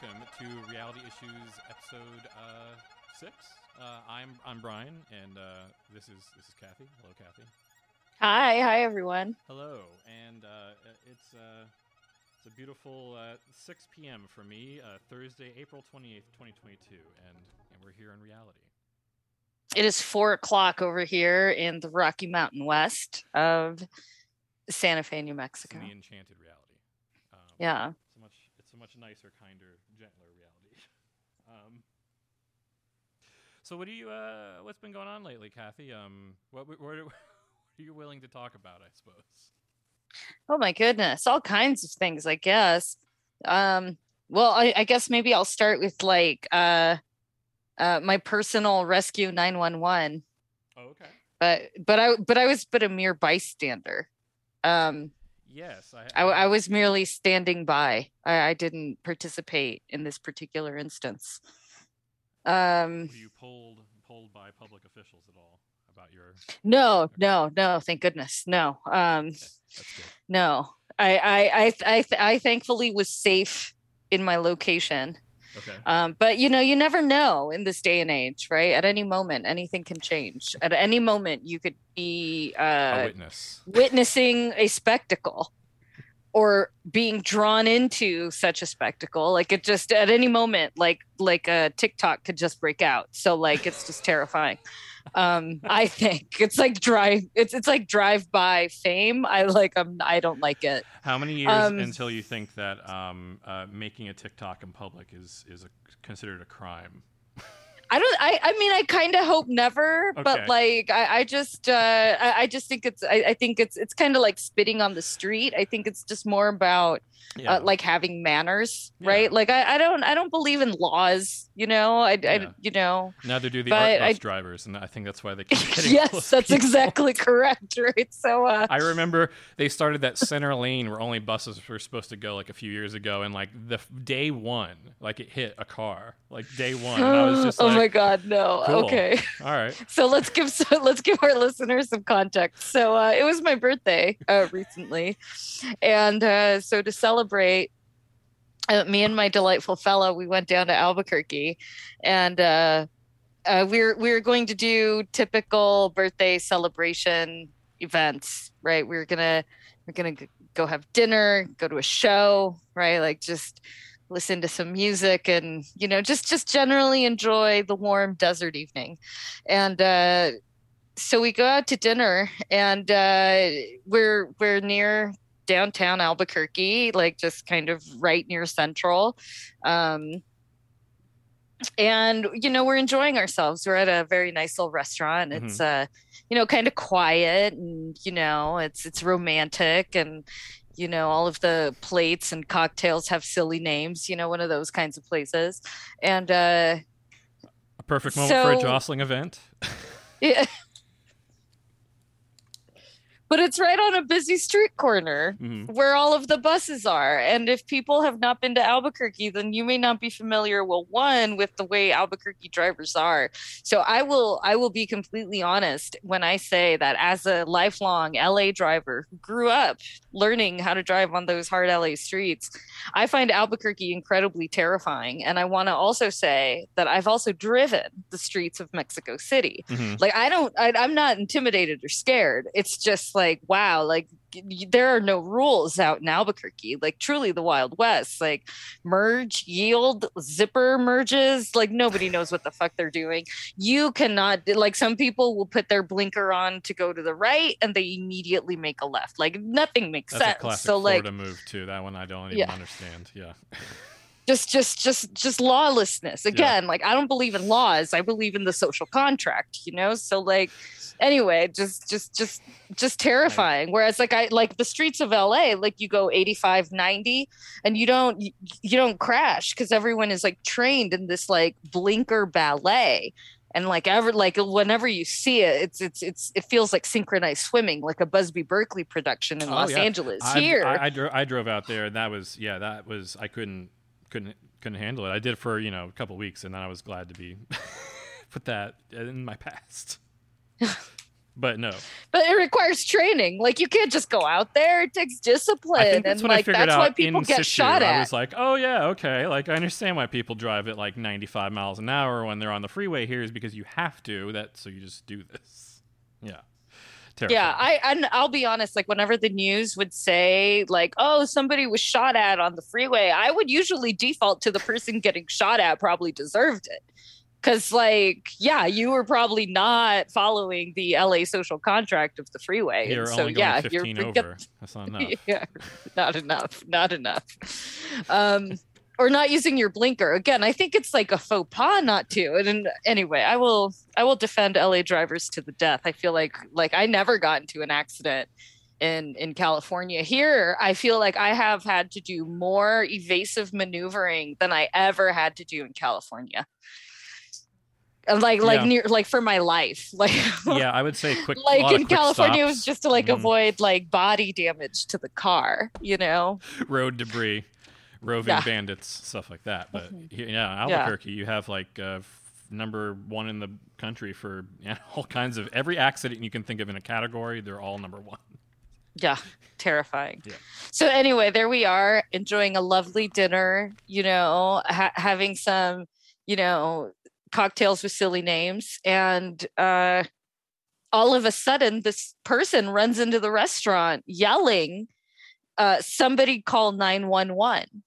Welcome to Reality Issues episode uh, six. Uh, I'm I'm Brian, and uh, this is this is Kathy. Hello, Kathy. Hi, hi everyone. Hello, and uh, it's uh, it's a beautiful uh, 6 p.m. for me, uh, Thursday, April 28th, 2022, and and we're here in reality. It is four o'clock over here in the Rocky Mountain West of Santa Fe, New Mexico. in the enchanted reality. Um, Yeah. It's a much it's much nicer, kinder, gentler reality. Um, so what do you uh what's been going on lately, Kathy? Um, what what, what are you willing to talk about? I suppose. Oh my goodness, all kinds of things, I guess. Um, well, I, I guess maybe I'll start with like uh, uh, my personal rescue nine one one. Oh, okay. But but I but I was but a mere bystander. Um, Yes, I. I, I was merely standing by. I, I didn't participate in this particular instance. Um, Were you pulled pulled by public officials at all about your? no, no, no. Thank goodness, no. Um, good. no. I, I, I, I, I thankfully was safe in my location. Okay. Um, but you know, you never know in this day and age, right? At any moment, anything can change. At any moment, you could be a uh, witness. witnessing a spectacle or being drawn into such a spectacle like it just at any moment like like a tiktok could just break out so like it's just terrifying um i think it's like drive it's it's like drive by fame i like i'm i don't like it How many years um, until you think that um, uh, making a TikTok in public is is a, considered a crime? I don't. I. I mean, I kind of hope never, Okay. but like, I, I just, uh, I, I just think it's. I, I think it's. It's kind of like spitting on the street. I think it's just more about Yeah. uh, like having manners, Yeah. right? Like, I, I don't. I don't believe in laws. You know. I. Yeah. I you know. Neither do the art bus drivers, and I think that's why they keep getting yes, that's people. exactly correct, right? So, uh, I remember they started that center lane where only buses were supposed to go like a few years ago, and like the day one, like it hit a car, like day one, I was just oh like, my god, no. cool. Okay. all right, so let's give so let's give our listeners some context. So uh, it was my birthday uh, recently, and uh, so to celebrate, uh, me and my delightful fellow, we went down to Albuquerque, and uh, uh, we're we're going to do typical birthday celebration events, right? We're gonna we're gonna go have dinner, go to a show, right? Like just listen to some music and you know just just generally enjoy the warm desert evening. And uh so we go out to dinner and uh we're we're near downtown albuquerque like just kind of right near central. Um and you know we're enjoying ourselves. We're at a very nice little restaurant. It's uh you know kind of quiet and you know it's it's romantic and you know all of the plates and cocktails have silly names you know one of those kinds of places and uh a perfect moment for a jostling event. yeah. But it's right on a busy street corner Mhm. where all of the buses are. And if people have not been to Albuquerque, then you may not be familiar, well, one, with the way Albuquerque drivers are. So I will I will be completely honest when I say that as a lifelong LA driver who grew up learning how to drive on those hard LA streets, I find Albuquerque incredibly terrifying. And I want to also say that I've also driven the streets of Mexico City Mhm. like i don't I, i'm not intimidated or scared it's just like wow like there are no rules out in albuquerque like truly the wild west like merge yield zipper merges like nobody knows what the fuck they're doing you cannot like some people will put their blinker on to go to the right and they immediately make a left like nothing makes That's a sense classic so like Florida move too. That one I don't even Yeah. understand. Yeah. just just just just lawlessness. Again like i don't believe in laws. I believe in the social contract you know? So like anyway just just just just terrifying. Whereas like i like the streets of la like you go 85 90 and you don't you, don't crash because everyone is like trained in this like blinker ballet. And like ever like whenever you see it it's it's it's it feels like synchronized swimming like a busby berkeley production in Oh, los yeah. angeles I've- here. I, I, dro- I drove out there, and that was yeah, that was I couldn't couldn't couldn't handle it. I did for you know a couple weeks, and then I was glad to be put that in my past. but no. But it requires training. Like you can't just go out there. It takes discipline, I think that's and what I like figured that's out why people get situ. shot I was like, oh yeah, okay. Like I understand why people drive at like 95 miles an hour when they're on the freeway here is because you have to. That so you just do this. Yeah. Terrifying. Yeah, I and I'll be honest. Like whenever the news would say like, "Oh, somebody was shot at on the freeway," I would usually default to the person getting shot at probably deserved it. Cause like, yeah, you were probably not following the LA social contract of the freeway. You're and so only going yeah, 15 you're over. That's not enough. yeah, not enough, not enough. Um, or not using your blinker. Again, I think it's like a faux pas not to. And, and anyway, I will I will defend LA drivers to the death. I feel like like I never got into an accident in in California. Here, I feel like I have had to do more evasive maneuvering than I ever had to do in California. Like like Yeah. near like for my life. Like yeah, I would say quick. like in California, it was just to like Mhm. avoid like body damage to the car, you know? road debris, roving Yeah. bandits, stuff like that. But Mhm. he- yeah, Albuquerque, you have like uh, number one in the country for yeah, all kinds of every accident you can think of in a category. They're all number one. Yeah, terrifying. Yeah. So anyway, there we are enjoying a lovely dinner, you know, ha- having some, you know, cocktails with silly names and uh all of a sudden this person runs into the restaurant yelling uh somebody call 911.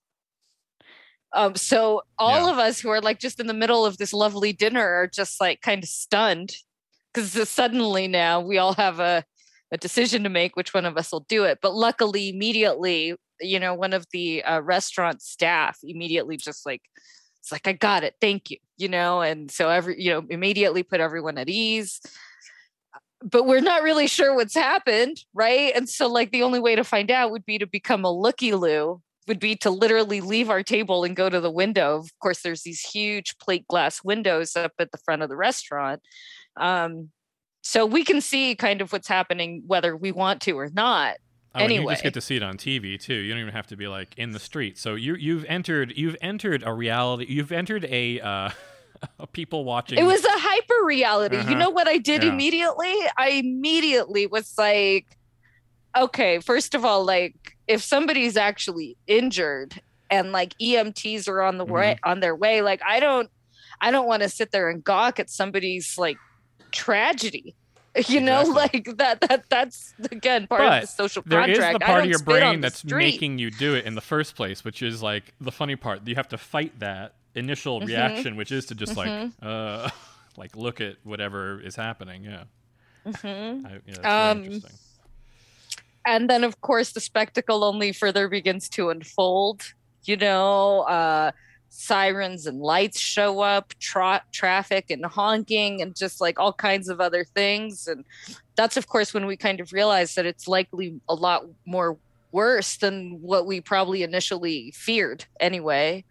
Um so all Yeah. of us who are like just in the middle of this lovely dinner are just like kind of stunned because suddenly now we all have a a decision to make which one of us will do it. But luckily immediately you know one of the uh, restaurant staff immediately just like it's like i got it. Thank you you know? And so every you know immediately put everyone at ease. But we're not really sure what's happened right? And so like the only way to find out would be to become a looky loo would be to literally leave our table and go to the window of course there's these huge plate glass windows up at the front of the restaurant um, so we can see kind of what's happening whether we want to or not Oh, and you just get to see it on TV too. You don't even have to be like in the street. So you you've entered you've entered a reality. You've entered a uh, people watching. it was a hyper reality you Uh-huh. know what i did Yeah. immediately i immediately was like okay first of all like if somebody's actually injured and like emts are on the way Mm-hmm. on their way like i don't i don't want to sit there and gawk at somebody's like tragedy you know like that that that's again part But of the social there is contract the part of your brain that's making you do it in the first place, which is like the funny part. You have to fight that initial Mhm. reaction, which is to just like Mhm. uh like look at whatever is happening. Yeah, Mhm. I, yeah Um, interesting. And then of course the spectacle only further begins to unfold you know uh sirens and lights show up tra- traffic and honking and just like all kinds of other things. And that's of course when we kind of realize that it's likely a lot more worse than what we probably initially feared anyway.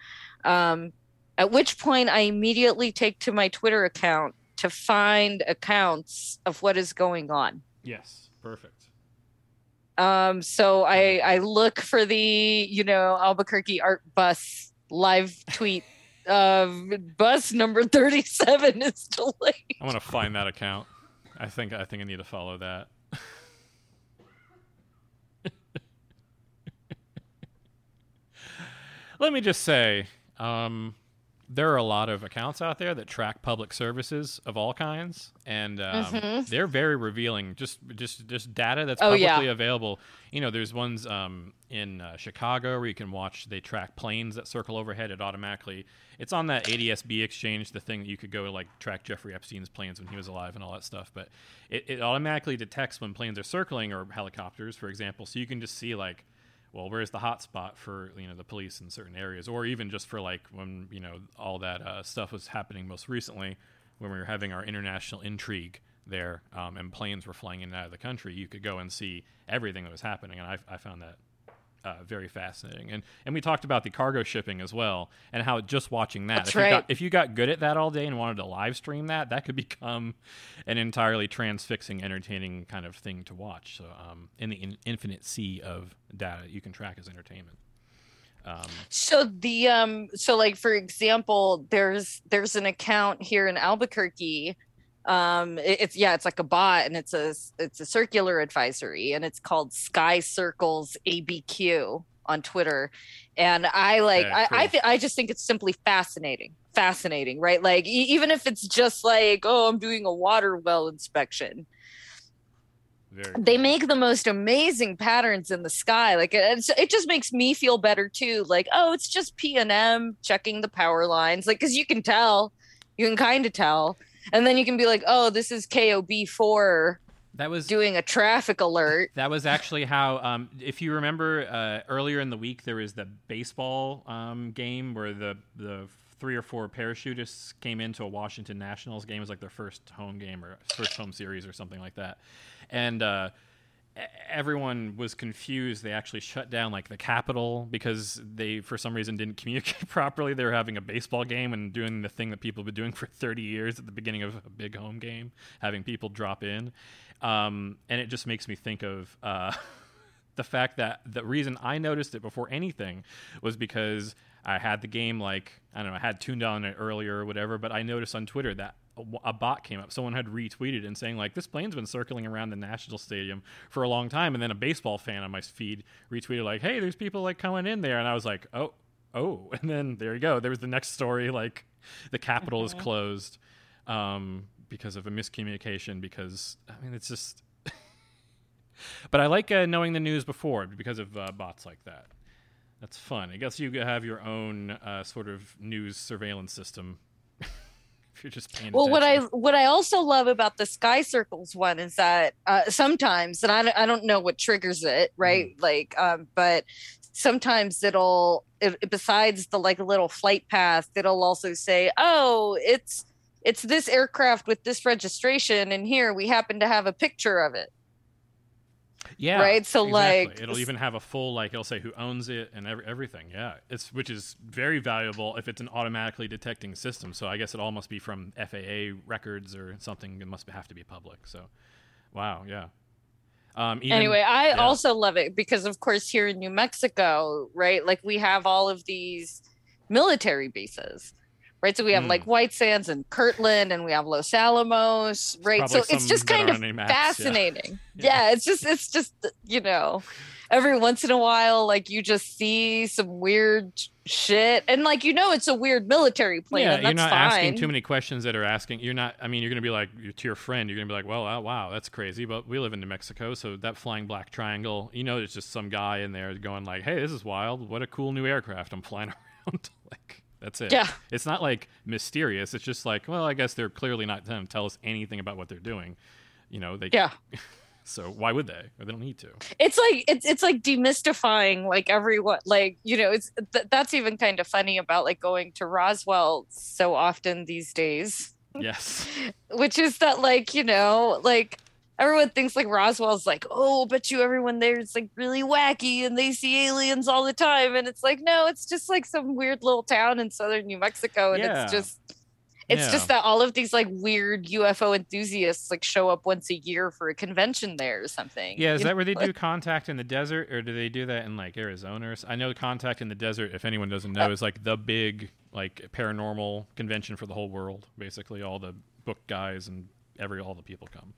Um at which point i immediately take to my twitter account to find accounts of what is going on. Yes, perfect. Um, so I I look for the you know Albuquerque Art Bus live tweet. of bus number thirty seven is delayed. I'm gonna find that account. I think I think I need to follow that. Let me just say, um, there are a lot of accounts out there that track public services of all kinds, and um, Mhm. they're very revealing. Just just just data that's Oh, publicly yeah. available. You know, there's ones um, in uh, Chicago where you can watch. They track planes that circle overhead. It automatically. It's on that ADSB exchange, the thing that you could go like track Jeffrey Epstein's planes when he was alive and all that stuff. But it, it automatically detects when planes are circling or helicopters, for example. So you can just see like well, where's the hot spot for you know the police in certain areas, or even just for like when you know all that uh, stuff was happening most recently when we were having our international intrigue there, um, and planes were flying in and out of the country. You could go and see everything that was happening, and I, I found that uh, very fascinating. And and we talked about the cargo shipping as well, and how just watching that, if, you right. got, if you got good at that all day and wanted to live stream that, that could become an entirely transfixing, entertaining kind of thing to watch. So, um, in the in- infinite sea of data you can track as entertainment. Um, So the um so like for example, there's there's an account here in Albuquerque um it- it's yeah it's like a bot and it's a it's a circular advisory and it's called sky circles abq on twitter. And i like Yeah, i I, th- I just think it's simply fascinating fascinating right? Like e- even if it's just like oh i'm doing a water well inspection. Very they cool. make the most amazing patterns in the sky like it, it just makes me feel better too like oh it's just PNM checking the power lines like because you can tell you can kind of tell and then you can be like oh this is kob4 that was doing a traffic alert That was actually how, um, if you remember uh, earlier in the week, there was the baseball um, game where the the three or four parachutists came into a Washington Nationals game. It was like their first home game or first home series or something like that, and. Uh, Everyone was confused. They actually shut down like the Capitol because they, for some reason, didn't communicate properly. They were having a baseball game and doing the thing that people have been doing for 30 years at the beginning of a big home game, having people drop in. Um, and it just makes me think of uh, the fact that the reason I noticed it before anything was because I had the game like I don't know I had tuned on it earlier or whatever, but I noticed on Twitter that a, bot came up. Someone had retweeted and saying like this plane's been circling around the National Stadium for a long time, and then a baseball fan on my feed retweeted like, "Hey, there's people like coming in there," and I was like, "Oh." Oh, and then there you go. There was the next story like the Capitol is Mhm. closed um, because of a miscommunication. Because I mean, it's just. but I like uh, knowing the news before because of uh, bots like that. That's fun. I guess you have your own uh, sort of news surveillance system. If you're just paying well what i what i also love about the sky circles one is that uh, sometimes and I, don't- I don't know what triggers it right? Like um but sometimes it'll it, besides the like little flight path it'll also say oh it's it's this aircraft with this registration and here. We happen to have a picture of it yeah, right? So, exactly. like, it'll even have a full like it'll say who owns it and every, everything. Yeah, it's which is very valuable if it's an automatically detecting system. So I guess it all must be from FAA records or something. It must have to be public. So, wow, yeah. Um, even, anyway i yeah. also love it because of course here in new mexico right like we have all of these military bases right so we have Mm. like white sands and kirtland and we have los alamos right so it's just kind of maps, fascinating Yeah. yeah. it's just it's just you know every once in a while like you just see some weird shit and like you know it's a weird military plane yeah, you're not fine asking too many questions that are asking. You're not. I mean, you're going to be like to your friend. You're going to be like, "Well, uh, wow, that's crazy." But we live in New Mexico, so that flying black triangle. You know, there's just some guy in there going like, "Hey, this is wild. What a cool new aircraft I'm flying around." like that's it. yeah It's not like mysterious. It's just like, well, I guess they're clearly not going to tell us anything about what they're doing. You know, they. yeah So why would they? Or they don't need to. it's like it's it's like demystifying like everyone like you know it's th- that's even kind of funny about like going to Roswell so often these days Yes. which is that like you know like everyone thinks like Roswell's like oh bet you everyone there is like really wacky and they see aliens all the time and it's like no it's just like some weird little town in southern New Mexico and Yeah. it's just it's Yeah. just that all of these like weird UFO enthusiasts like show up once a year for a convention there or something. Yeah, is you that where they do contact in the desert, or do they do that in like Arizona? Or I know contact in the desert. If anyone doesn't know, oh. is like the big like paranormal convention for the whole world. Basically, all the book guys and every all the people come.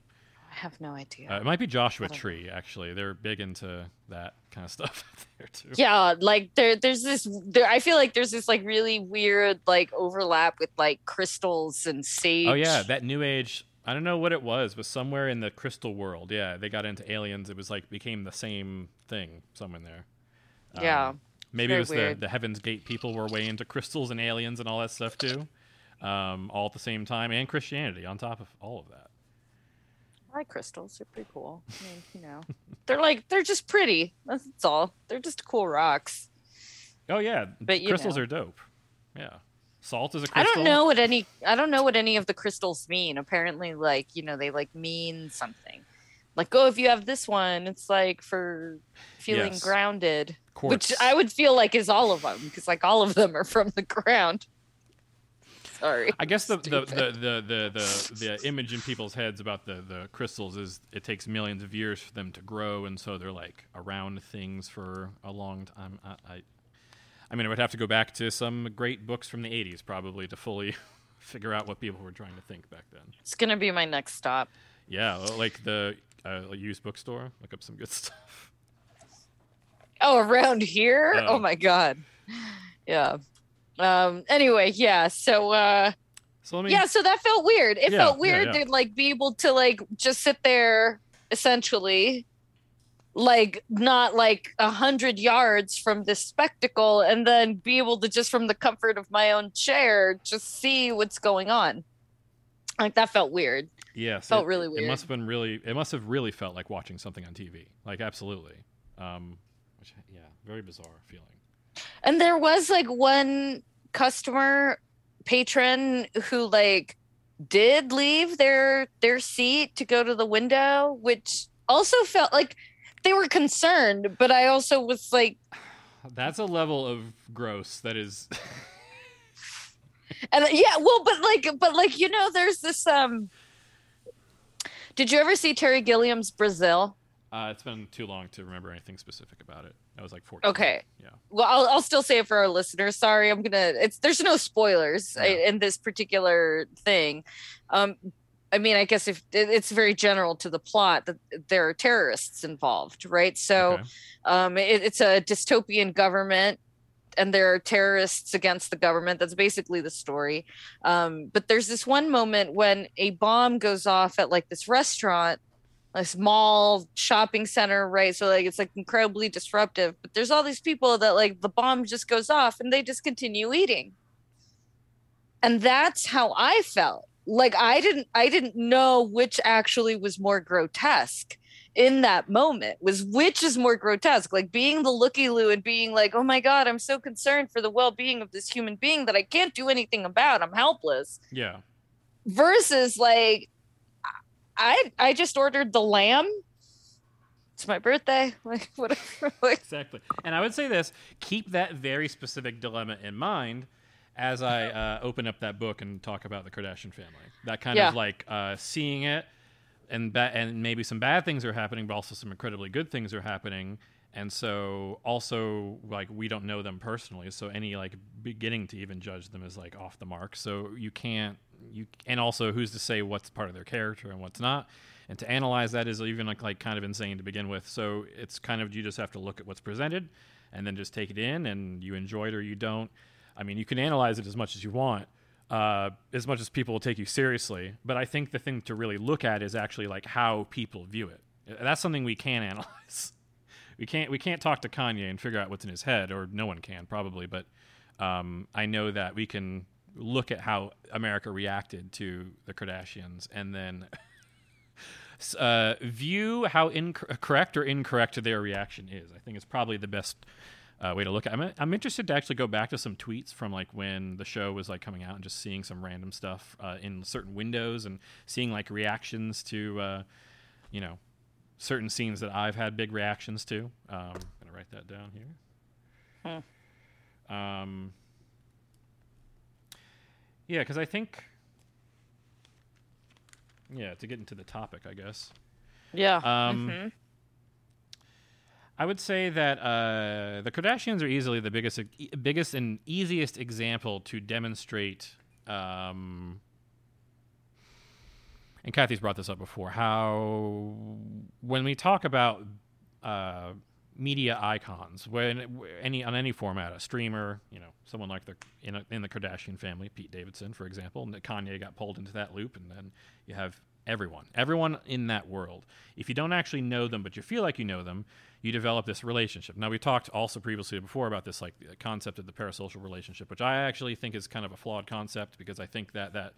I have no idea. Uh, it might be Joshua I know. Tree. Actually, they're big into that kind of stuff there too. yeah like there there's this there i feel like there's this like really weird like overlap with like crystals and sage Oh yeah, that new age. I don't know what it was, but somewhere in the crystal world, yeah, they got into aliens. It was like became the same thing. Somewhere in there. Um, Yeah, maybe it was the, the Heaven's Gate people were way into crystals and aliens and all that stuff too, um, all at the same time, and Christianity on top of all of that. I like crystals they're pretty cool i mean you know they're like they're just pretty that's, that's all they're just cool rocks Oh yeah, But, crystals know. are dope. Yeah, salt is a i crystal. don't know what any i don't know what any of the crystals mean apparently like you know they like mean something like oh if you have this one it's like for feeling Yes. grounded Quartz. which i would feel like is all of them because like all of them are from the ground sorry I guess the the, the, the, the, the, the image in people's heads about the, the crystals is it takes millions of years for them to grow, and so they're like around things for a long time. I, I, I mean, I would have to go back to some great books from the '80s probably to fully figure out what people were trying to think back then. It's gonna be my next stop. Yeah, like the uh, used bookstore. Look up some good stuff. Oh, around here? Oh. Oh my god. Yeah. Um. Anyway, yeah. So. uh So let me. yeah so that felt weird it Yeah, felt weird yeah. to like be able to like just sit there essentially like not like a hundred yards from this spectacle and then be able to just from the comfort of my own chair just see what's going on like that felt weird Yes, felt it, really It must have been really. It must have really felt like watching something on TV. Like absolutely. Um, which yeah, very bizarre feeling. and there was like one customer patron who like did leave their their seat to go to the window which also felt like they were concerned but i also was like That's a level of gross that is. and yeah well but like but like you know there's this um did you ever see terry gilliam's brazil Uh, it's been too long to remember anything specific about it. That was like 14. Okay. Yeah. well I'll, I'll still say it for our listeners sorry i'm gonna it's there's no spoilers Yeah. in this particular thing um i mean i guess if it's very general to the plot that there are terrorists involved right so Okay. um it, it's a dystopian government and there are terrorists against the government that's basically the story um but there's this one moment when a bomb goes off at like this restaurant this small shopping center right? So like it's like incredibly disruptive but there's all these people that like the bomb just goes off and they just continue eating. And that's how i felt. Like i didn't i didn't know which actually was more grotesque in that moment was which is more grotesque like being the looky loo and being like oh my god i'm so concerned for the well-being of this human being that i can't do anything about. I'm helpless. Yeah. versus like i i just ordered the lamb it's my birthday like whatever like Exactly. And I would say this: keep that very specific dilemma in mind as I uh, open up that book and talk about the Kardashian family. That kind Yeah. of like uh, seeing it, and ba- and maybe some bad things are happening, but also some incredibly good things are happening. And so, also, like we don't know them personally, so any like beginning to even judge them is like off the mark. So you can't you and also who's to say what's part of their character and what's not. And to analyze that is even like, like kind of insane to begin with. So it's kind of you just have to look at what's presented and then just take it in and you enjoy it or you don't. I mean you can analyze it as much as you want uh, as much as people will take you seriously. But i think the thing to really look at is actually like how people view it. That's something we can analyze. We can't we can't talk to kanye and figure out what's in his head or no one can probably but um, i know that we can look at how america reacted to the kardashians and then uh, view how inc- correct or incorrect their reaction is. I think it's probably the best uh, way to look at. it. I'm I'm interested to actually go back to some tweets from like when the show was like coming out and just seeing some random stuff uh, in certain windows and seeing like reactions to uh, you know certain scenes that I've had big reactions to. Um, I'm gonna write that down here. Um, yeah, because I think. Yeah, to get into the topic, I guess. yeah Um, Mhm. I would say that uh, the Kardashians are easily the biggest, e- biggest and easiest example to demonstrate. Um, and Kathy's brought this up before. How when we talk about uh, media icons, when any on any format, a streamer, you know, someone like the in, a, in the Kardashian family, Pete Davidson, for example, and Kanye got pulled into that loop, and then you have everyone, everyone in that world. If you don't actually know them, but you feel like you know them, you develop this relationship. Now we talked also previously before about this like concept of the parasocial relationship, which I actually think is kind of a flawed concept because I think that that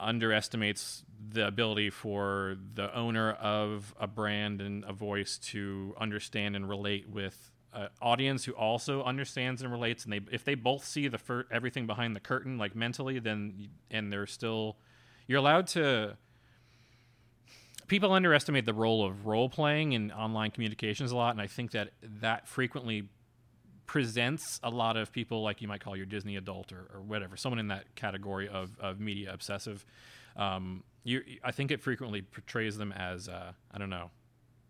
underestimates the ability for the owner of a brand and a voice to understand and relate with an audience who also understands and relates. And they if they both see the fir- everything behind the curtain like mentally then and they're still you're allowed to people underestimate the role of role playing in online communications a lot. And i think that that frequently presents a lot of people like you might call your disney adult or, or whatever someone in that category of, of media obsessive um, you, i think it frequently portrays them as uh, i don't know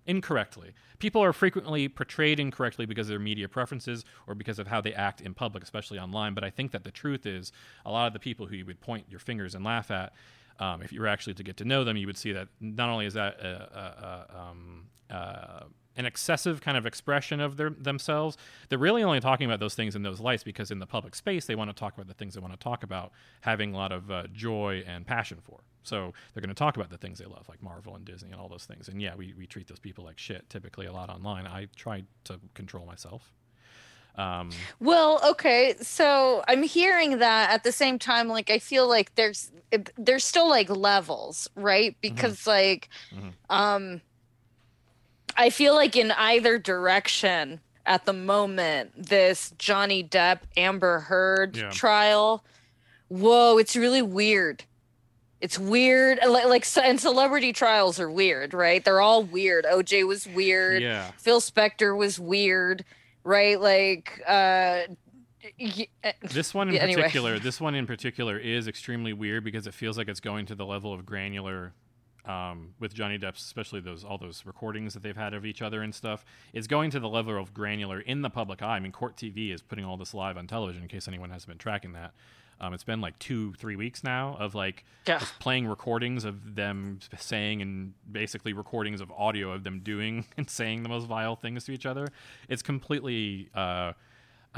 incorrectly. People are frequently portrayed incorrectly because of their media preferences or because of how they act in public, especially online. But I think that the truth is, a lot of the people who you would point your fingers and laugh at, um, if you were actually to get to know them, you would see that not only is that a, a, a, um, uh, an excessive kind of expression of their themselves. They're really only talking about those things in those lights because in the public space they want to talk about the things they want to talk about, having a lot of uh, joy and passion for. So they're going to talk about the things they love, like Marvel and Disney and all those things. And yeah, we, we treat those people like shit typically a lot online. I try to control myself. Um, well, okay, so I'm hearing that at the same time, like I feel like there's there's still like levels, right? Mm-hmm. Because mm-hmm. like, mm-hmm. um, I feel like in either direction at the moment, this Johnny Depp Amber Heard yeah. trial, whoa, it's really weird. It's weird. Like, like and celebrity trials are weird, right? They're all weird. OJ was weird. Yeah. Phil Spector was weird, right? Like uh this one in yeah, particular, anyway. this one in particular is extremely weird because it feels like it's going to the level of granular um, with Johnny Depp, especially those all those recordings that they've had of each other and stuff, is going to the level of granular in the public eye. I mean, Court TV is putting all this live on television in case anyone hasn't been tracking that. Um, it's been like two, three weeks now of like yeah. just playing recordings of them saying and basically recordings of audio of them doing and saying the most vile things to each other. It's completely. Uh,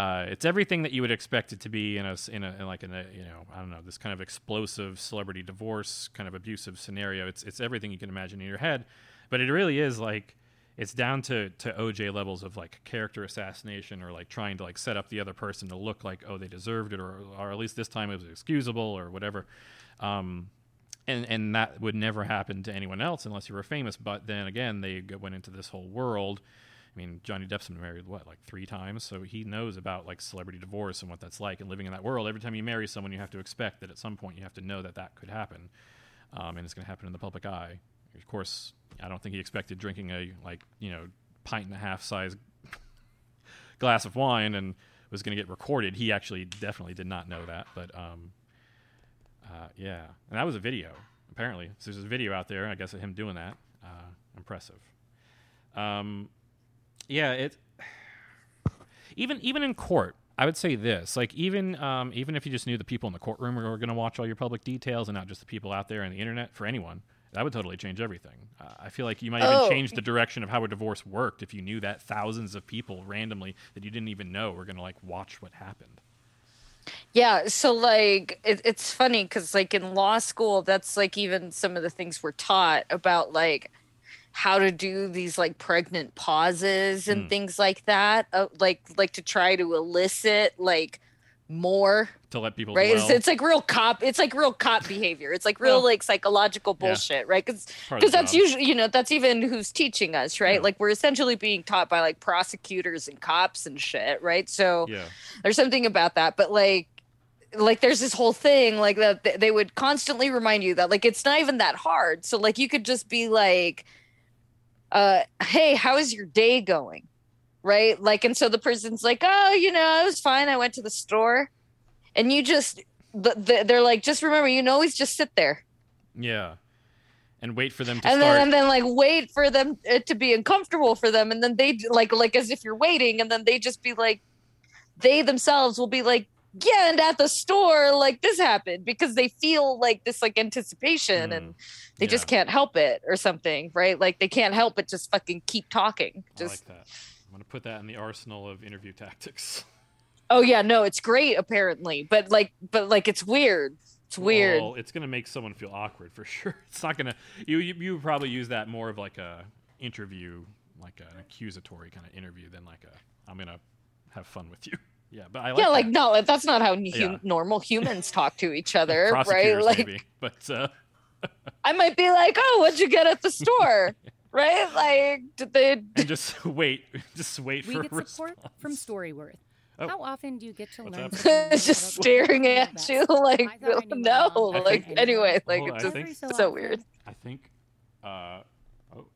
uh, it's everything that you would expect it to be in a, in a in like in a you know I don't know this kind of explosive celebrity divorce kind of abusive scenario. It's it's everything you can imagine in your head, but it really is like it's down to to OJ levels of like character assassination or like trying to like set up the other person to look like oh they deserved it or or at least this time it was excusable or whatever. Um, and and that would never happen to anyone else unless you were famous. But then again, they went into this whole world I mean, Johnny Depp's been married what like three times, so he knows about like celebrity divorce and what that's like, and living in that world. Every time you marry someone, you have to expect that at some point you have to know that that could happen, um, and it's going to happen in the public eye. Of course, I don't think he expected drinking a like you know pint and a half size glass of wine and was going to get recorded. He actually definitely did not know that, but um, uh, yeah, and that was a video apparently. So there's a video out there, I guess, of him doing that. Uh, impressive. Um, yeah, it even even in court, I would say this: like even um, even if you just knew the people in the courtroom were going to watch all your public details and not just the people out there on the internet, for anyone, that would totally change everything. Uh, I feel like you might even oh. change the direction of how a divorce worked if you knew that thousands of people randomly that you didn't even know were going to like watch what happened. Yeah, so like it, it's funny because like in law school, that's like even some of the things we're taught about like how to do these like pregnant pauses and mm. things like that uh, like like to try to elicit like more to let people right it's, it's, like real cop it's like real cop behavior it's like real well, like psychological bullshit yeah. right because because that's job. usually you know that's even who's teaching us right yeah. like we're essentially being taught by like prosecutors and cops and shit right so yeah. there's something about that but like like there's this whole thing like that they would constantly remind you that like it's not even that hard so like you could just be like uh, hey, how is your day going? Right? Like, and so the person's like, oh, you know, it was fine. I went to the store. And you just, the, the, they're like, just remember, you can always just sit there. Yeah. And wait for them to and start. Then, and then like wait for them uh, to be uncomfortable for them. And then they like, like as if you're waiting. And then they just be like, they themselves will be like, yeah and at the store like this happened because they feel like this like anticipation mm, and they yeah. just can't help it or something right? Like they can't help but just fucking keep talking just I like that. I'm gonna put that in the arsenal of interview tactics. Oh yeah no it's great apparently but like but like it's weird. It's weird. Well, it's gonna make someone feel awkward for sure. It's not gonna you you, you probably use that more of like a interview like an accusatory kind of interview than like a i'm gonna have fun with you yeah, but I like yeah, that. like no, that's not how yeah. normal humans talk to each other, right? Like, maybe, but uh... I might be like, "Oh, what'd you get at the store?" right? Like, did they? And just wait, just wait we for. We get support response. from Storyworth. Oh. How often do you get to What's learn? just staring at you, like no, like think, anyway, like it's just think, so, so weird. I think. Uh, oh,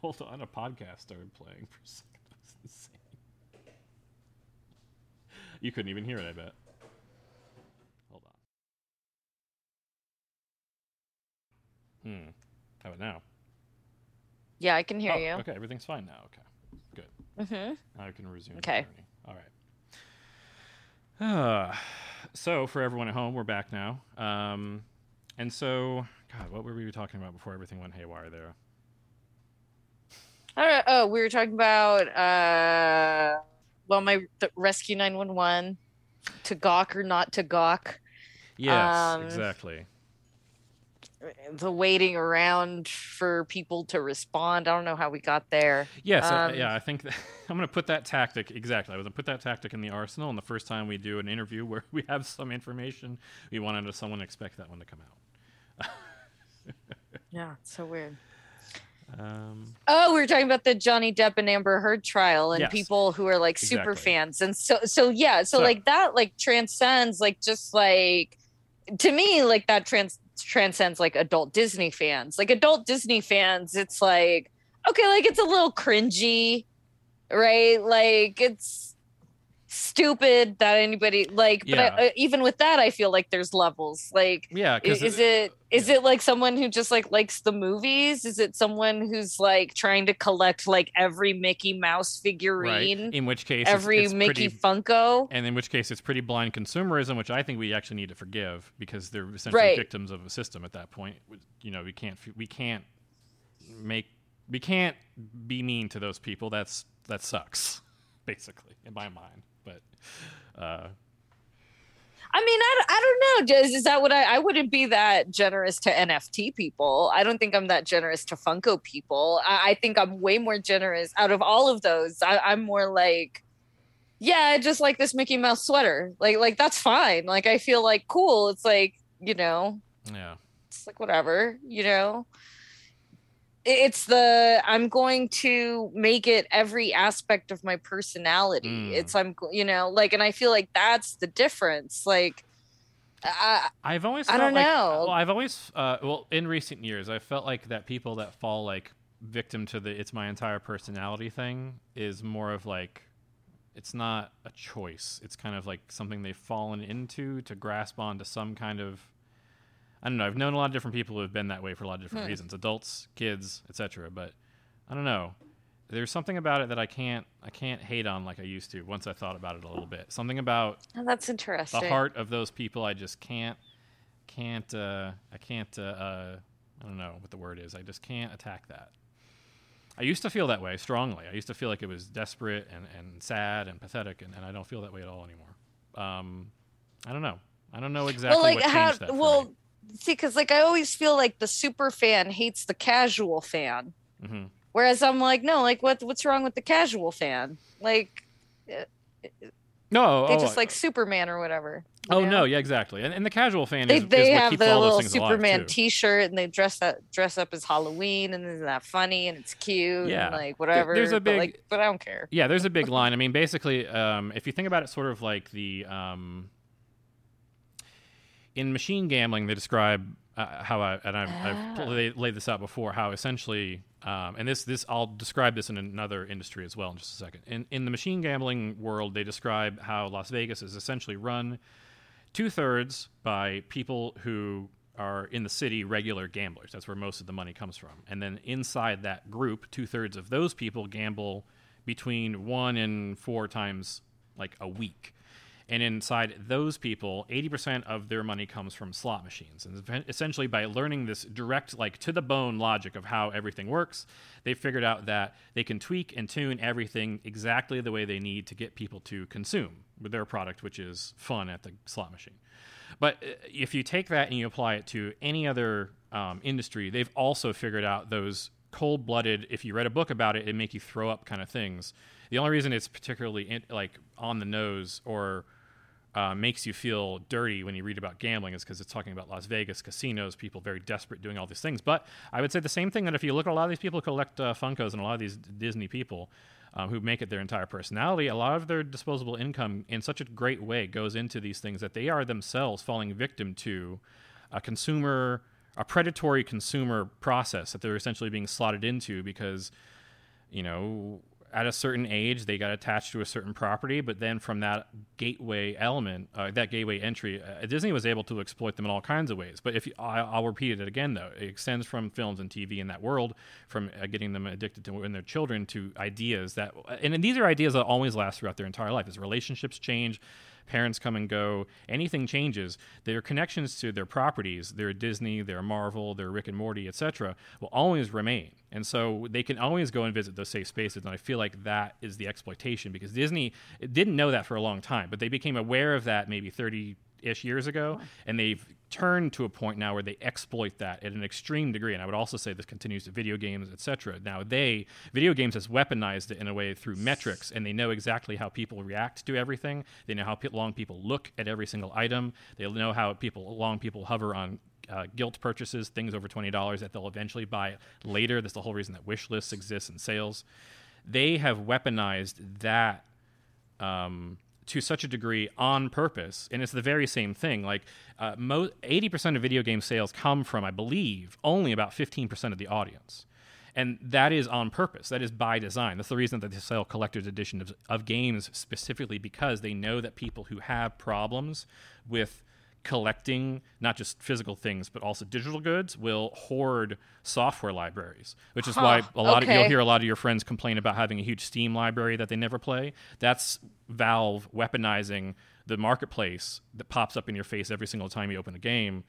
hold on, a podcast started playing for a second. You couldn't even hear it, I bet. Hold on. Hmm. How about now? Yeah, I can hear Oh, you. Okay, everything's fine now. Okay, good. hmm I can resume. the Okay. journey. All right. Uh, so for everyone at home, we're back now. Um, and so, God, what were we talking about before everything went haywire there? I don't, know. oh, we were talking about uh, well, my the rescue nine one one, to gawk or not to gawk, Yes, Um, exactly. the waiting around for people to respond. I don't know how we got there. Yes, uh, um, yeah. I think that, I'm going to put that tactic exactly. I was going to put that tactic in the arsenal. And the first time we do an interview where we have some information, we wanted to someone expect that one to come out. Yeah, so weird. Um, Oh, we were talking about the Johnny Depp and Amber Heard trial and Yes. people who are like super Exactly. fans. And so so yeah, so, So- like that like transcends like just like to me like that trans transcends like adult Disney fans. Like adult Disney fans, it's like okay, like it's a little cringy, right? Like it's stupid that anybody like but Yeah. I, uh, even with that I feel like there's levels. Like yeah, I- because is it is yeah. it like someone who just like likes the movies is it someone who's like trying to collect like every mickey mouse right? figurine In which case, every it's mickey pretty funko and in which case it's pretty blind consumerism, which I think we actually need to forgive because they're essentially Right. victims of a system at that point. You know, we can't we can't make we can't be mean to those people. That's that sucks, basically, in my mind. But uh, i mean i, don't- I don't know. Is, is that what I, I wouldn't be that generous to nft people. I don't think i'm that generous to funko people. I, I think i'm way more generous out of all of those. I, i'm more like yeah I just like this mickey mouse sweater. Like like that's fine. Like i feel like cool. It's like you know yeah, it's like whatever you know it's the i'm going to make it every aspect of my personality Mm. it's i'm you know like and i feel like that's the difference like I, I've always I don't like, know. Well, I've always uh, well in recent years I felt like that people that fall like victim to the it's my entire personality thing is more of like it's not a choice. It's kind of like something they've fallen into to grasp onto some kind of I don't know. I've known a lot of different people who have been that way for a lot of different Hmm. reasons, adults, kids, etc. But I don't know. There's something about it that I can't I can't hate on like I used to once I thought about it a little bit. Something about oh, that's interesting the heart of those people i just can't can't uh i can't uh, uh i don't know what the word is i just can't attack that i used to feel that way strongly i used to feel like it was desperate and and sad and pathetic and, and i don't feel that way at all anymore um i don't know i don't know exactly well like what how changed that well. See because like i always feel like the super fan hates the casual fan Mhm. whereas i'm like no like what what's wrong with the casual fan like no they oh, just like superman or whatever oh know? no yeah exactly and, and the casual fan they, is, they is have the little alive, Superman. T-shirt and they dress up dress up as Halloween and isn't that funny and it's cute Yeah. and like whatever. there's a but, big- like, but I don't care. Yeah, there's a big line. I mean, basically, um, if you think about it, sort of like the um, in machine gambling, they describe uh, how I and I've, I've Ah. laid, laid this out before. How essentially, um, and this this I'll describe this in another industry as well in just a second. In in the machine gambling world, they describe how Las Vegas is essentially run two thirds by people who are in the city regular gamblers. That's where most of the money comes from. And then inside that group, two thirds of those people gamble between one and four times like a week. And inside those people, 80% of their money comes from slot machines. And essentially, by learning this direct, like to the bone logic of how everything works, they figured out that they can tweak and tune everything exactly the way they need to get people to consume their product, which is fun at the slot machine. But uh, if you take that and you apply it to any other um, industry, they've also figured out those cold blooded, if you read a book about it, it make you throw up kind of things. The only reason it's particularly in, like on the nose or uh, makes you feel dirty when you read about gambling is because it's talking about Las Vegas casinos, people very desperate doing all these things. But I would say the same thing that if you look at a lot of these people who collect uh, Funkos and a lot of these Disney people um, who make it their entire personality, a lot of their disposable income in such a great way goes into these things that they are themselves falling victim to a consumer, a predatory consumer process that they're essentially being slotted into because, you know, at a certain age they got attached to a certain property but then from that gateway element uh, that gateway entry uh, disney was able to exploit them in all kinds of ways but if you, I, will repeat it again though it extends from films and tv in that world from uh, getting them addicted to when they're children to ideas that and these are ideas that always last throughout their entire life as relationships change parents come and go, anything changes, their connections to their properties, their Disney, their Marvel, their Rick and Morty, etc., will always remain. And so they can always go and visit those safe spaces. And I feel like that is the exploitation because Disney didn't know that for a long time, but they became aware of that maybe 30 ish years ago, and they've turned to a point now where they exploit that at an extreme degree. And I would also say this continues to video games, etc. Now they video games has weaponized it in a way through metrics, and they know exactly how people react to everything. They know how long people look at every single item. They know how people long people hover on uh, guilt purchases, things over twenty dollars that they'll eventually buy later. That's the whole reason that wish lists exist in sales. They have weaponized that um, to such a degree on purpose, and it's the very same thing. Like uh, mo- 80% of video game sales come from, I believe, only about 15% of the audience. And that is on purpose. That is by design. That's the reason that they sell collector's edition of, of games specifically because they know that people who have problems with collecting not just physical things but also digital goods will hoard software libraries which is huh, why a lot okay. of you'll hear a lot of your friends complain about having a huge steam library that they never play that's valve weaponizing the marketplace that pops up in your face every single time you open a game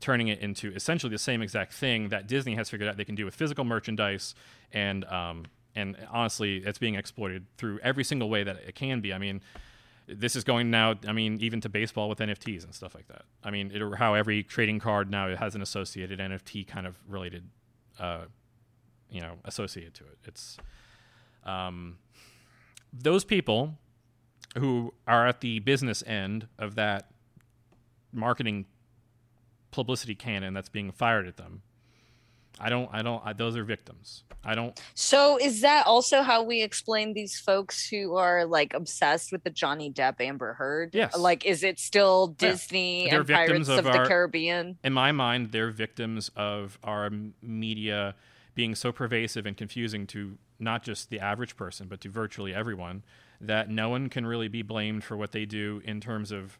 turning it into essentially the same exact thing that disney has figured out they can do with physical merchandise and um, and honestly it's being exploited through every single way that it can be i mean this is going now. I mean, even to baseball with NFTs and stuff like that. I mean, it, how every trading card now has an associated NFT kind of related, uh, you know, associated to it. It's um, those people who are at the business end of that marketing publicity cannon that's being fired at them. I don't. I don't. I, those are victims. I don't. So is that also how we explain these folks who are like obsessed with the Johnny Depp Amber Heard? Yes. Like, is it still Disney yeah. and Pirates of, of our, the Caribbean? In my mind, they're victims of our media being so pervasive and confusing to not just the average person, but to virtually everyone, that no one can really be blamed for what they do in terms of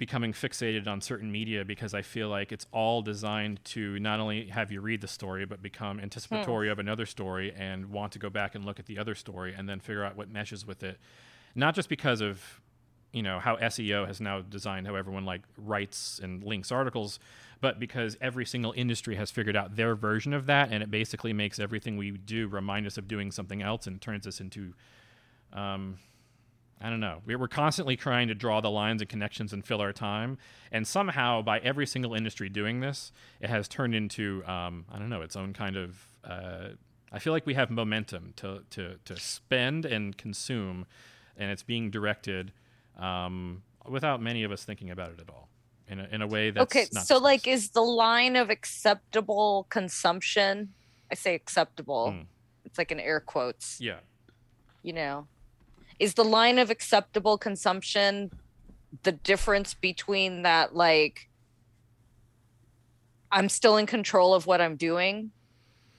becoming fixated on certain media because I feel like it's all designed to not only have you read the story, but become anticipatory hmm. of another story and want to go back and look at the other story and then figure out what meshes with it. Not just because of you know how SEO has now designed how everyone like writes and links articles, but because every single industry has figured out their version of that, and it basically makes everything we do remind us of doing something else and turns us into um, I don't know. We're constantly trying to draw the lines and connections and fill our time. And somehow, by every single industry doing this, it has turned into, um, I don't know, its own kind of. Uh, I feel like we have momentum to, to, to spend and consume, and it's being directed um, without many of us thinking about it at all in a, in a way that's. Okay, so like, is the line of acceptable consumption, I say acceptable, mm. it's like in air quotes. Yeah. You know, is the line of acceptable consumption the difference between that like I'm still in control of what I'm doing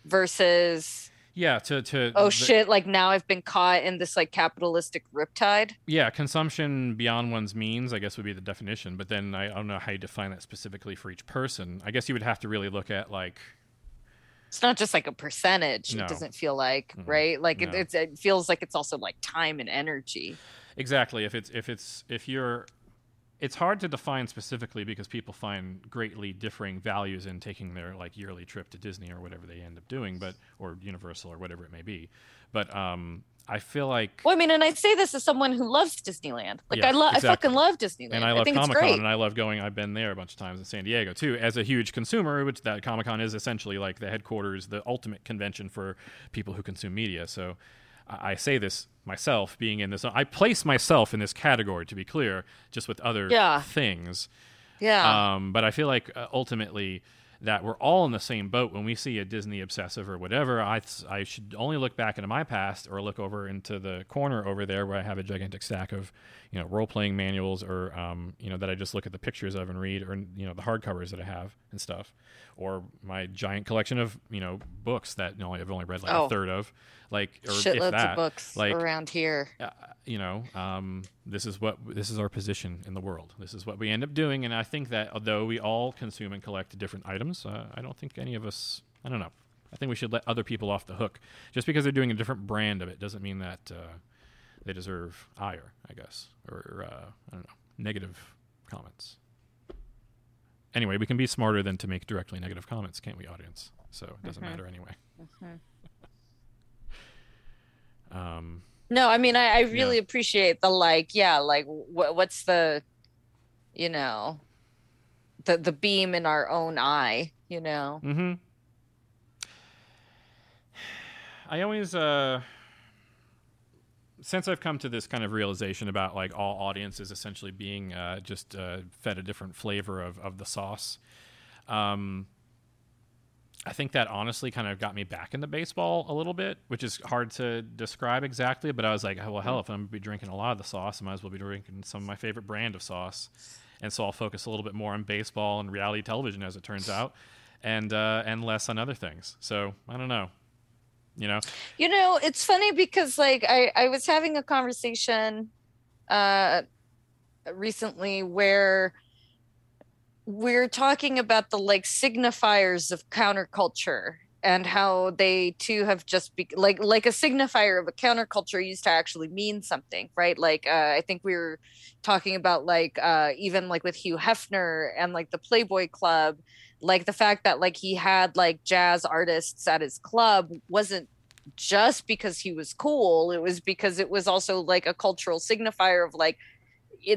versus yeah to to oh the, shit like now I've been caught in this like capitalistic riptide. Yeah, consumption beyond one's means I guess would be the definition, but then I, I don't know how you define that specifically for each person. I guess you would have to really look at like it's not just like a percentage no. it doesn't feel like mm-hmm. right like no. it, it feels like it's also like time and energy exactly if it's if it's if you're it's hard to define specifically because people find greatly differing values in taking their like yearly trip to Disney or whatever they end up doing, but or Universal or whatever it may be. But um, I feel like. Well, I mean, and I say this as someone who loves Disneyland. Like yeah, I love, exactly. I fucking love Disneyland, and I love Comic Con, and I love going. I've been there a bunch of times in San Diego too, as a huge consumer. Which that Comic Con is essentially like the headquarters, the ultimate convention for people who consume media. So, I, I say this myself, being in this. I place myself in this category to be clear, just with other yeah. things. Yeah. Um, but I feel like uh, ultimately that we're all in the same boat when we see a Disney obsessive or whatever. I I should only look back into my past or look over into the corner over there where I have a gigantic stack of you know role playing manuals or um, you know that I just look at the pictures of and read or you know the hardcovers that I have and stuff or my giant collection of you know books that you know I've only read like oh. a third of. like or if Shitloads that, of books like around here. uh, you know, um, this is what this is our position in the world. This is what we end up doing, and I think that although we all consume and collect different items, uh, I don't think any of us. I don't know. I think we should let other people off the hook. Just because they're doing a different brand of it doesn't mean that uh, they deserve ire. I guess, or uh, I don't know, negative comments. Anyway, we can be smarter than to make directly negative comments, can't we, audience? So it doesn't Mhm. matter anyway. Mhm. Um, No, I mean, I, I really appreciate the like, yeah, like wh- what's the, you know, the the beam in our own eye, you know. Mm-hmm. I always, uh, since I've come to this kind of realization about like all audiences essentially being uh, just uh, fed a different flavor of, of the sauce, um, I think that honestly kind of got me back into baseball a little bit, which is hard to describe exactly. But I was like, oh, well, hell, if I'm going to be drinking a lot of the sauce, I might as well be drinking some of my favorite brand of sauce. And so I'll focus a little bit more on baseball and reality television, as it turns out, and uh, and less on other things. So I don't know, you know. You know, it's funny because like I I was having a conversation uh recently where we're talking about the like signifiers of counterculture and how they too have just be like like a signifier of a counterculture used to actually mean something right? Like uh, i think we were talking about like uh even like with hugh hefner and like the playboy club like the fact that like he had like jazz artists at his club wasn't just because he was cool it was because it was also like a cultural signifier of like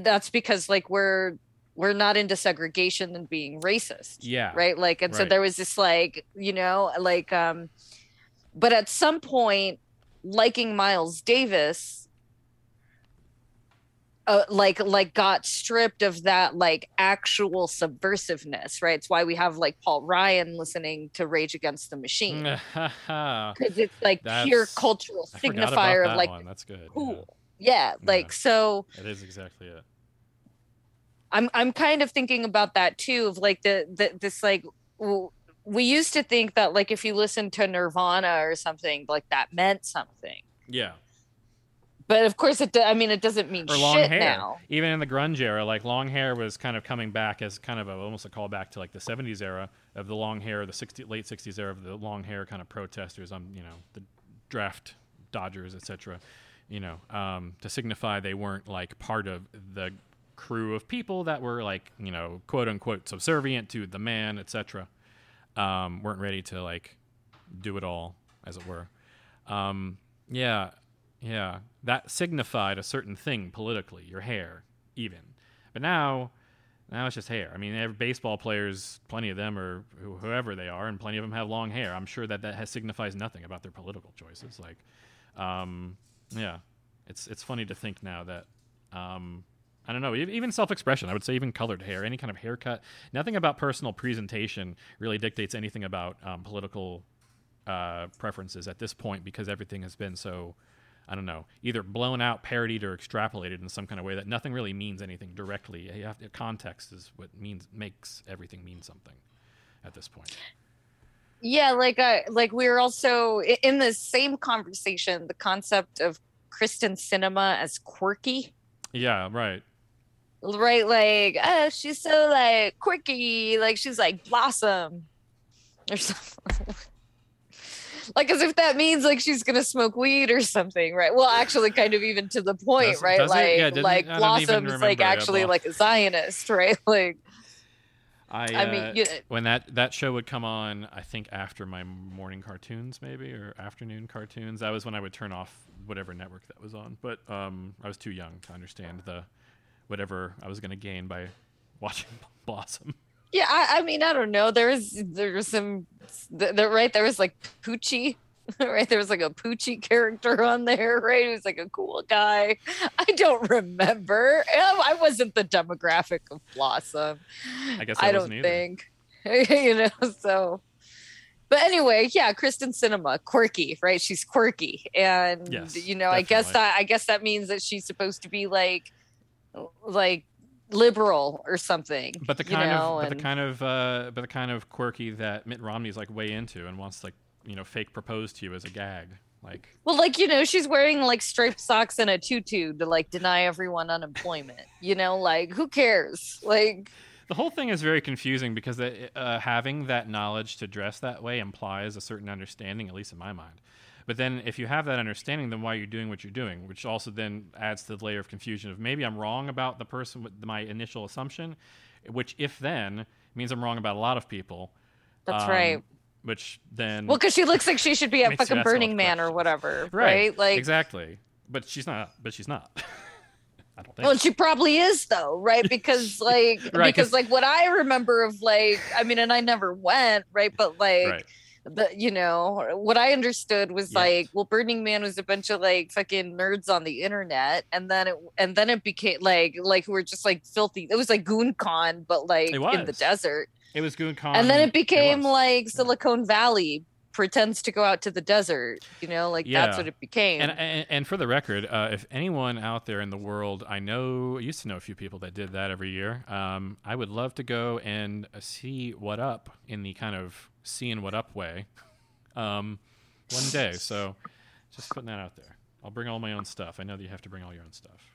that's because like we're we're not into segregation and being racist Yeah. right like and so there was this like you know like um but at some point liking miles davis uh, like like got stripped of that like actual subversiveness right it's why we have like paul ryan listening to rage against the machine because it's like pure That's- cultural forgot about signifier of like one. That's good. yeah. cool yeah like so It is exactly it. I'm I'm kind of thinking about that too of like the, the this like we used to think that like if you listen to Nirvana or something like that meant something. Yeah. But of course it do- I mean it doesn't mean or long shit hair. now. Even in the grunge era, like long hair was kind of coming back as kind of a, almost a callback to like the '70s era of the long hair, the 60, late '60s era of the long hair kind of protesters on you know the draft Dodgers, etc. You know, um, to signify they weren't like part of the crew of people that were like you know quote unquote subservient to the man, etc. Um, weren't ready to like do it all, as it were. Um, yeah, yeah, that signified a certain thing politically, your hair, even. But now, now it's just hair. I mean, baseball players, plenty of them, or who- whoever they are, and plenty of them have long hair. I'm sure that that has, signifies nothing about their political choices. Like, um, yeah, it's it's funny to think now that. Um, I don't know. Even self-expression, I would say, even colored hair, any kind of haircut, nothing about personal presentation really dictates anything about um, political uh, preferences at this point because everything has been so, I don't know, either blown out, parodied, or extrapolated in some kind of way that nothing really means anything directly. You have to, context is what means makes everything mean something at this point. Yeah, like I like we're also in the same conversation the concept of Kyrsten Sinema as quirky. Yeah, right. Right, like oh, she's so like quirky, like she's like blossom or something. like as if that means like she's gonna smoke weed or something, right? Well, actually, kind of even to the point, Does- right? does like Yeah, like I blossom is like actually like a Zionist, right? Like I, I mean, uh, you, when that that show would come on, I think after my morning cartoons, maybe or afternoon cartoons. That was when I would turn off whatever network that was on. But um, I was too young to understand the whatever I was going to gain by watching Blossom. yeah, I, I mean, I don't know. There was there was some, th- there, right? There was like Poochie. Right, there was like a Poochie character on there, right? He was like a cool guy. I don't remember. Oh, I wasn't the demographic of Blossom. I guess I I don't either. think, you know. So, but anyway, yeah, Kyrsten Sinema, quirky, right? She's quirky, and Yes, you know, I guess that I guess that means that she's supposed to be like, like liberal or something. But the you kind know, of but the kind of uh, but the kind of quirky that Mitt Romney's like way into and wants like you know fake propose to you as a gag, Like, Well, like you know, she's wearing like striped socks and a tutu to like deny everyone unemployment. You know, like who cares? Like the whole thing is very confusing because uh, having that knowledge to dress that way implies a certain understanding, at least in my mind. But then, if you have that understanding, then why are you doing what you're doing? Which also then adds to the layer of confusion of maybe I'm wrong about the person with my initial assumption, which if then means I'm wrong about a lot of people. that's Um, right. Which then Well, because she looks like she should be at fucking ask all the Burning Man or whatever, right, right? Like, exactly. But she's not. But she's not. I don't think. well, she probably is though, right? Because like, Right, 'cause- because like what I remember of like, I mean, and I never went, right? But like, right. The you know what I understood was Yes. like, well, Burning Man was a bunch of like fucking nerds on the internet, and then it and then it became like like who were just like filthy. It was like GoonCon, but like in the desert, It was GoonCon. and then it became was. like Silicon Valley pretends to go out to the desert. You know, like Yeah. that's what it became. And, and and for the record, uh, if anyone out there in the world, I know, I used to know a few people that did that every year. Um, I would love to go and uh, see what up in the kind of seeing what up way, um, one day. So, just putting that out there. I'll bring all my own stuff. I know that you have to bring all your own stuff.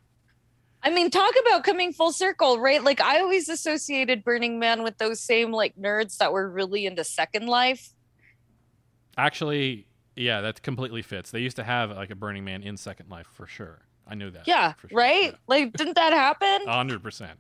I mean, talk about coming full circle, right? Like I always associated Burning Man with those same like nerds that were really into Second Life. Actually, yeah, that completely fits. They used to have like a Burning Man in Second Life for sure. I knew that. Yeah, sure. right? Like, didn't that happen? Yeah. hundred percent.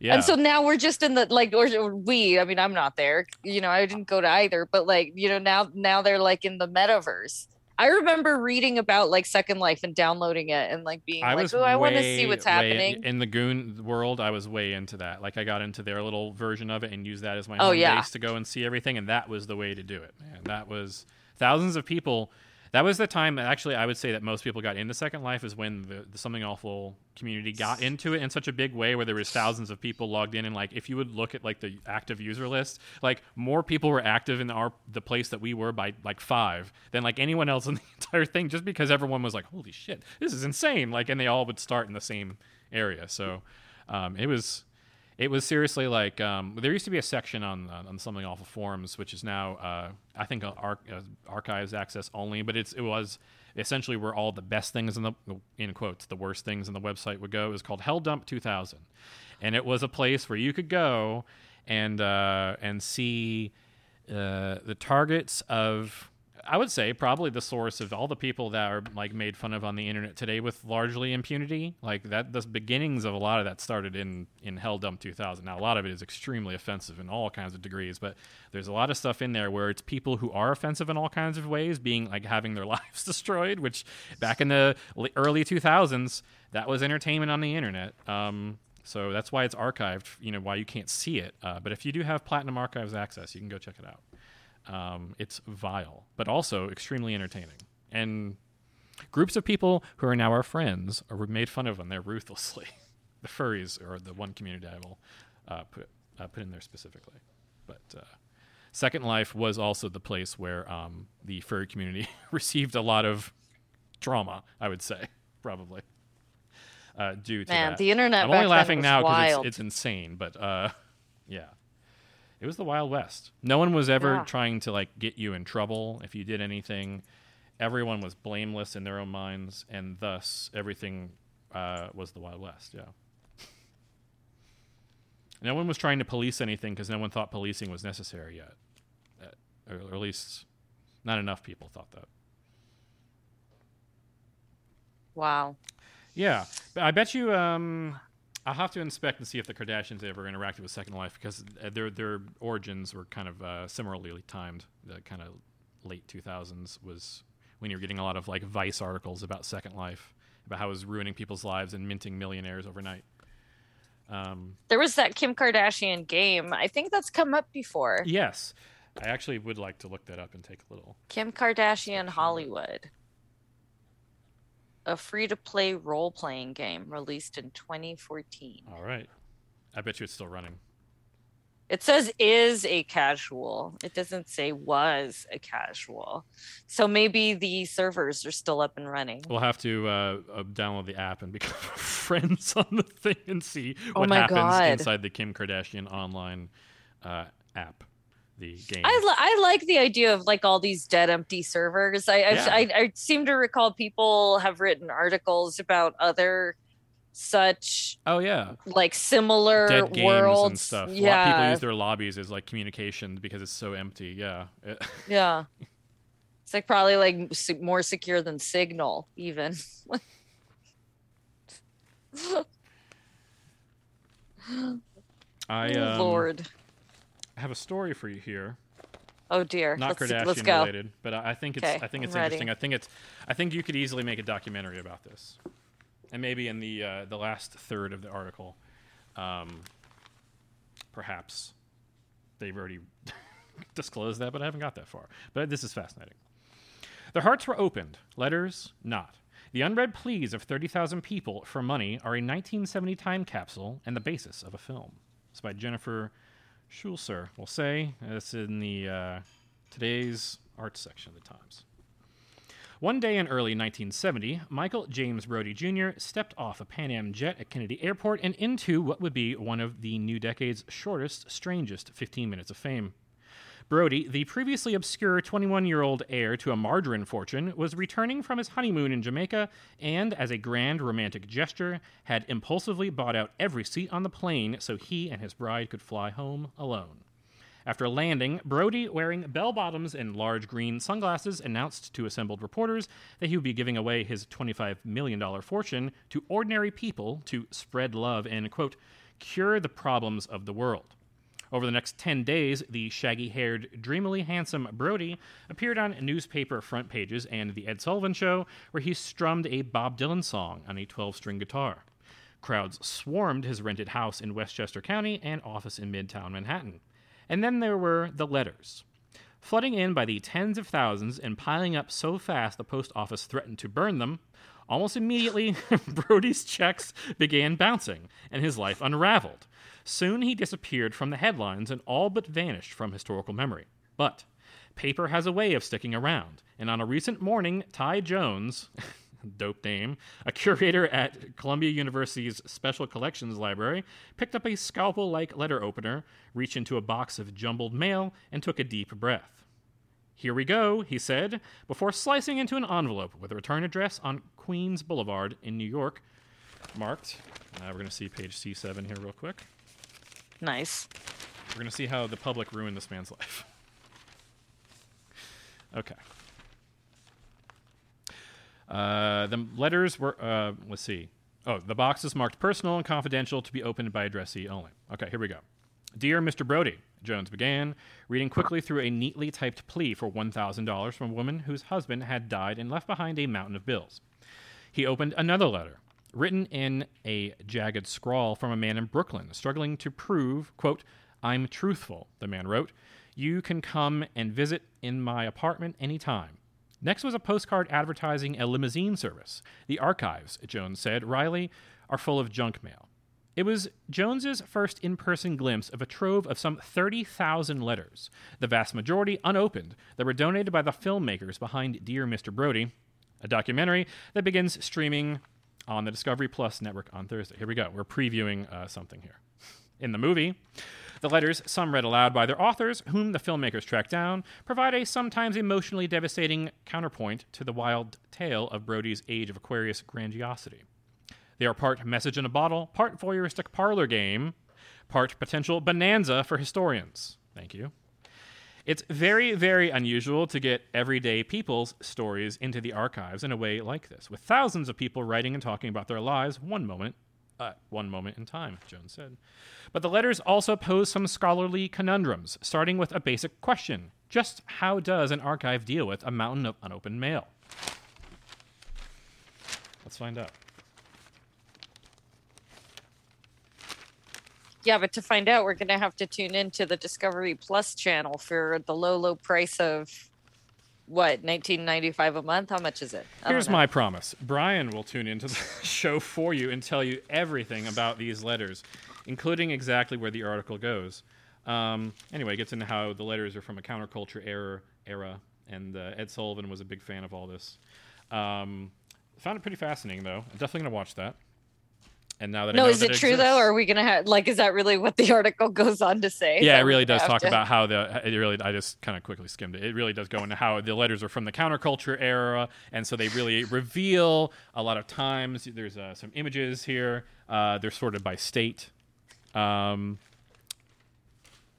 Yeah. And so now we're just in the like, or, or we. I mean, I'm not there. You know, I didn't go to either. But like, you know, now now they're like in the metaverse. I remember reading about like Second Life and downloading it and like being I like, oh, I want to see what's happening. in the Goon world. I was way into that. Like I got into their little version of it and used that as my Oh, home yeah. base to go and see everything, and that was the way to do it. Man, that was thousands of people. That was the time actually I would say that most people got into Second Life is when the, the Something Awful community got into it in such a big way where there was thousands of people logged in and like if you would look at like the active user list, like more people were active in our the place that we were by like five than like anyone else in the entire thing just because everyone was like, Holy shit, this is insane. Like and they all would start in the same area. So um, it was it was seriously like um, there used to be a section on uh, on something awful forums, which is now uh, I think uh, arch- uh, archives access only, but it's it was essentially where all the best things in the in quotes the worst things in the website would go. It was called Hell Dump 2000, and it was a place where you could go and uh, and see uh, the targets of I would say probably the source of all the people that are like made fun of on the internet today with largely impunity. Like that, the beginnings of a lot of that started in in Hell Dump 2000. Now a lot of it is extremely offensive in all kinds of degrees, but there's a lot of stuff in there where it's people who are offensive in all kinds of ways, being like having their lives destroyed. Which back in the early 2000s, that was entertainment on the internet. Um, so that's why it's archived. You know why you can't see it. Uh, but if you do have Platinum Archives access, you can go check it out. Um, it's vile, but also extremely entertaining. And groups of people who are now our friends are made fun of on there ruthlessly. the furries are the one community I will uh, put uh, put in there specifically. But uh, Second Life was also the place where um, the furry community received a lot of trauma. I would say probably uh, due to Man, that. the internet. I'm only laughing now because it's, it's insane, but uh, yeah, it was the Wild West. No one was ever Yeah. trying to like get you in trouble if you did anything. Everyone was blameless in their own minds, and thus everything uh, was the Wild West. Yeah. No one was trying to police anything because no one thought policing was necessary yet, Uh, or at least not enough people thought that. wow. Yeah, but I bet you. Um, I'll have to inspect and see if the Kardashians ever interacted with Second Life because uh, their their origins were kind of uh, similarly timed. The kind of late 2000s was when you're getting a lot of like Vice articles about Second Life, about how it was ruining people's lives and minting millionaires overnight. Um, There was that Kim Kardashian game. I think that's come up before. yes, I actually would like to look that up and take a little. Kim Kardashian Hollywood. A free to play role playing game released in 2014. All right, I bet you it's still running. It says is a casual. It doesn't say was a casual. So maybe the servers are still up and running. We'll have to uh, uh, download the app and become friends on the thing and see Oh what my happens God. inside the Kim Kardashian online uh, app. The game. I, li- I like the idea of like all these dead empty servers. I, Yeah. I I seem to recall people have written articles about other such oh yeah, like similar dead games worlds. and stuff. Yeah, A lot of people use their lobbies as like communication because it's so empty. Yeah. Yeah. It's like probably like more secure than Signal even. I oh, um, Lord. Have a story for you here. Oh dear. Not let's, Kardashian let's go. related, but I I think it's Okay, I think it's I'm ready. interesting. I think it's I think you could easily make a documentary about this, and maybe in the uh, the last third of the article, um, perhaps they've already disclosed that, but I haven't got that far. But this is fascinating. Their hearts were opened, letters not. The unread pleas of 30,000 people for money are a 1970 time capsule and the basis of a film. It's by Jennifer Schulzer, we'll say. It's in the uh, today's arts section of the Times. One day in early 1970, Michael James Brody Jr. stepped off a Pan Am jet at Kennedy Airport and into what would be one of the new decade's shortest, strangest 15 minutes of fame. Brody, the previously obscure 21 year old heir to a margarine fortune, was returning from his honeymoon in Jamaica and, as a grand romantic gesture, had impulsively bought out every seat on the plane so he and his bride could fly home alone. After landing, Brody, wearing bell bottoms and large green sunglasses, announced to assembled reporters that he would be giving away his $25 million fortune to ordinary people to spread love and, quote, cure the problems of the world. Over the next 10 days, the shaggy haired, dreamily handsome Brody appeared on newspaper front pages and The Ed Sullivan Show, where he strummed a Bob Dylan song on a 12 string guitar. Crowds swarmed his rented house in Westchester County and office in Midtown Manhattan. And then there were the letters. Flooding in by the tens of thousands and piling up so fast the post office threatened to burn them, almost immediately Brody's checks began bouncing and his life unraveled. Soon he disappeared from the headlines and all but vanished from historical memory. But paper has a way of sticking around, and on a recent morning, Thai Jones, dope name, a curator at Columbia University's Special Collections Library, picked up a scalpel like letter opener, reached into a box of jumbled mail, and took a deep breath. Here we go, he said, before slicing into an envelope with a return address on Queens Boulevard in New York, marked. Uh, we're going to see page C7 here, real quick. Nice. We're going to see how the public ruined this man's life. okay. Uh, the letters were, uh, let's see. Oh, the box is marked personal and confidential to be opened by addressee only. Okay, here we go. Dear Mr. Brody, Jones began, reading quickly through a neatly typed plea for $1,000 from a woman whose husband had died and left behind a mountain of bills. He opened another letter, written in a jagged scrawl from a man in Brooklyn, struggling to prove, quote, I'm truthful, the man wrote. You can come and visit in my apartment anytime. Next was a postcard advertising a limousine service. The archives, Jones said, wryly, are full of junk mail. It was Jones's first in-person glimpse of a trove of some 30,000 letters, the vast majority unopened, that were donated by the filmmakers behind Dear Mr. Brody, a documentary that begins streaming on the Discovery Plus network on Thursday. Here we go. We're previewing uh, something here. In the movie, the letters, some read aloud by their authors, whom the filmmakers track down, provide a sometimes emotionally devastating counterpoint to the wild tale of Brody's Age of Aquarius grandiosity. They are part message in a bottle, part voyeuristic parlor game, part potential bonanza for historians. Thank you. It's very, very unusual to get everyday people's stories into the archives in a way like this, with thousands of people writing and talking about their lives one moment, uh, one moment in time, Jones said. But the letters also pose some scholarly conundrums, starting with a basic question just how does an archive deal with a mountain of unopened mail? Let's find out. Yeah, but to find out, we're going to have to tune into the Discovery Plus channel for the low, low price of what, 1995 a month? How much is it? I Here's my promise Brian will tune into the show for you and tell you everything about these letters, including exactly where the article goes. Um, anyway, it gets into how the letters are from a counterculture era, era and uh, Ed Sullivan was a big fan of all this. Um, found it pretty fascinating, though. I'm definitely going to watch that. And now that I No, know is that it true though? Or are we gonna have like? Is that really what the article goes on to say? yeah, it really does talk to- about how the it really I just kind of quickly skimmed it. It really does go into how the letters are from the counterculture era, and so they really reveal a lot of times. There's uh, some images here. Uh, they're sorted by state. Um,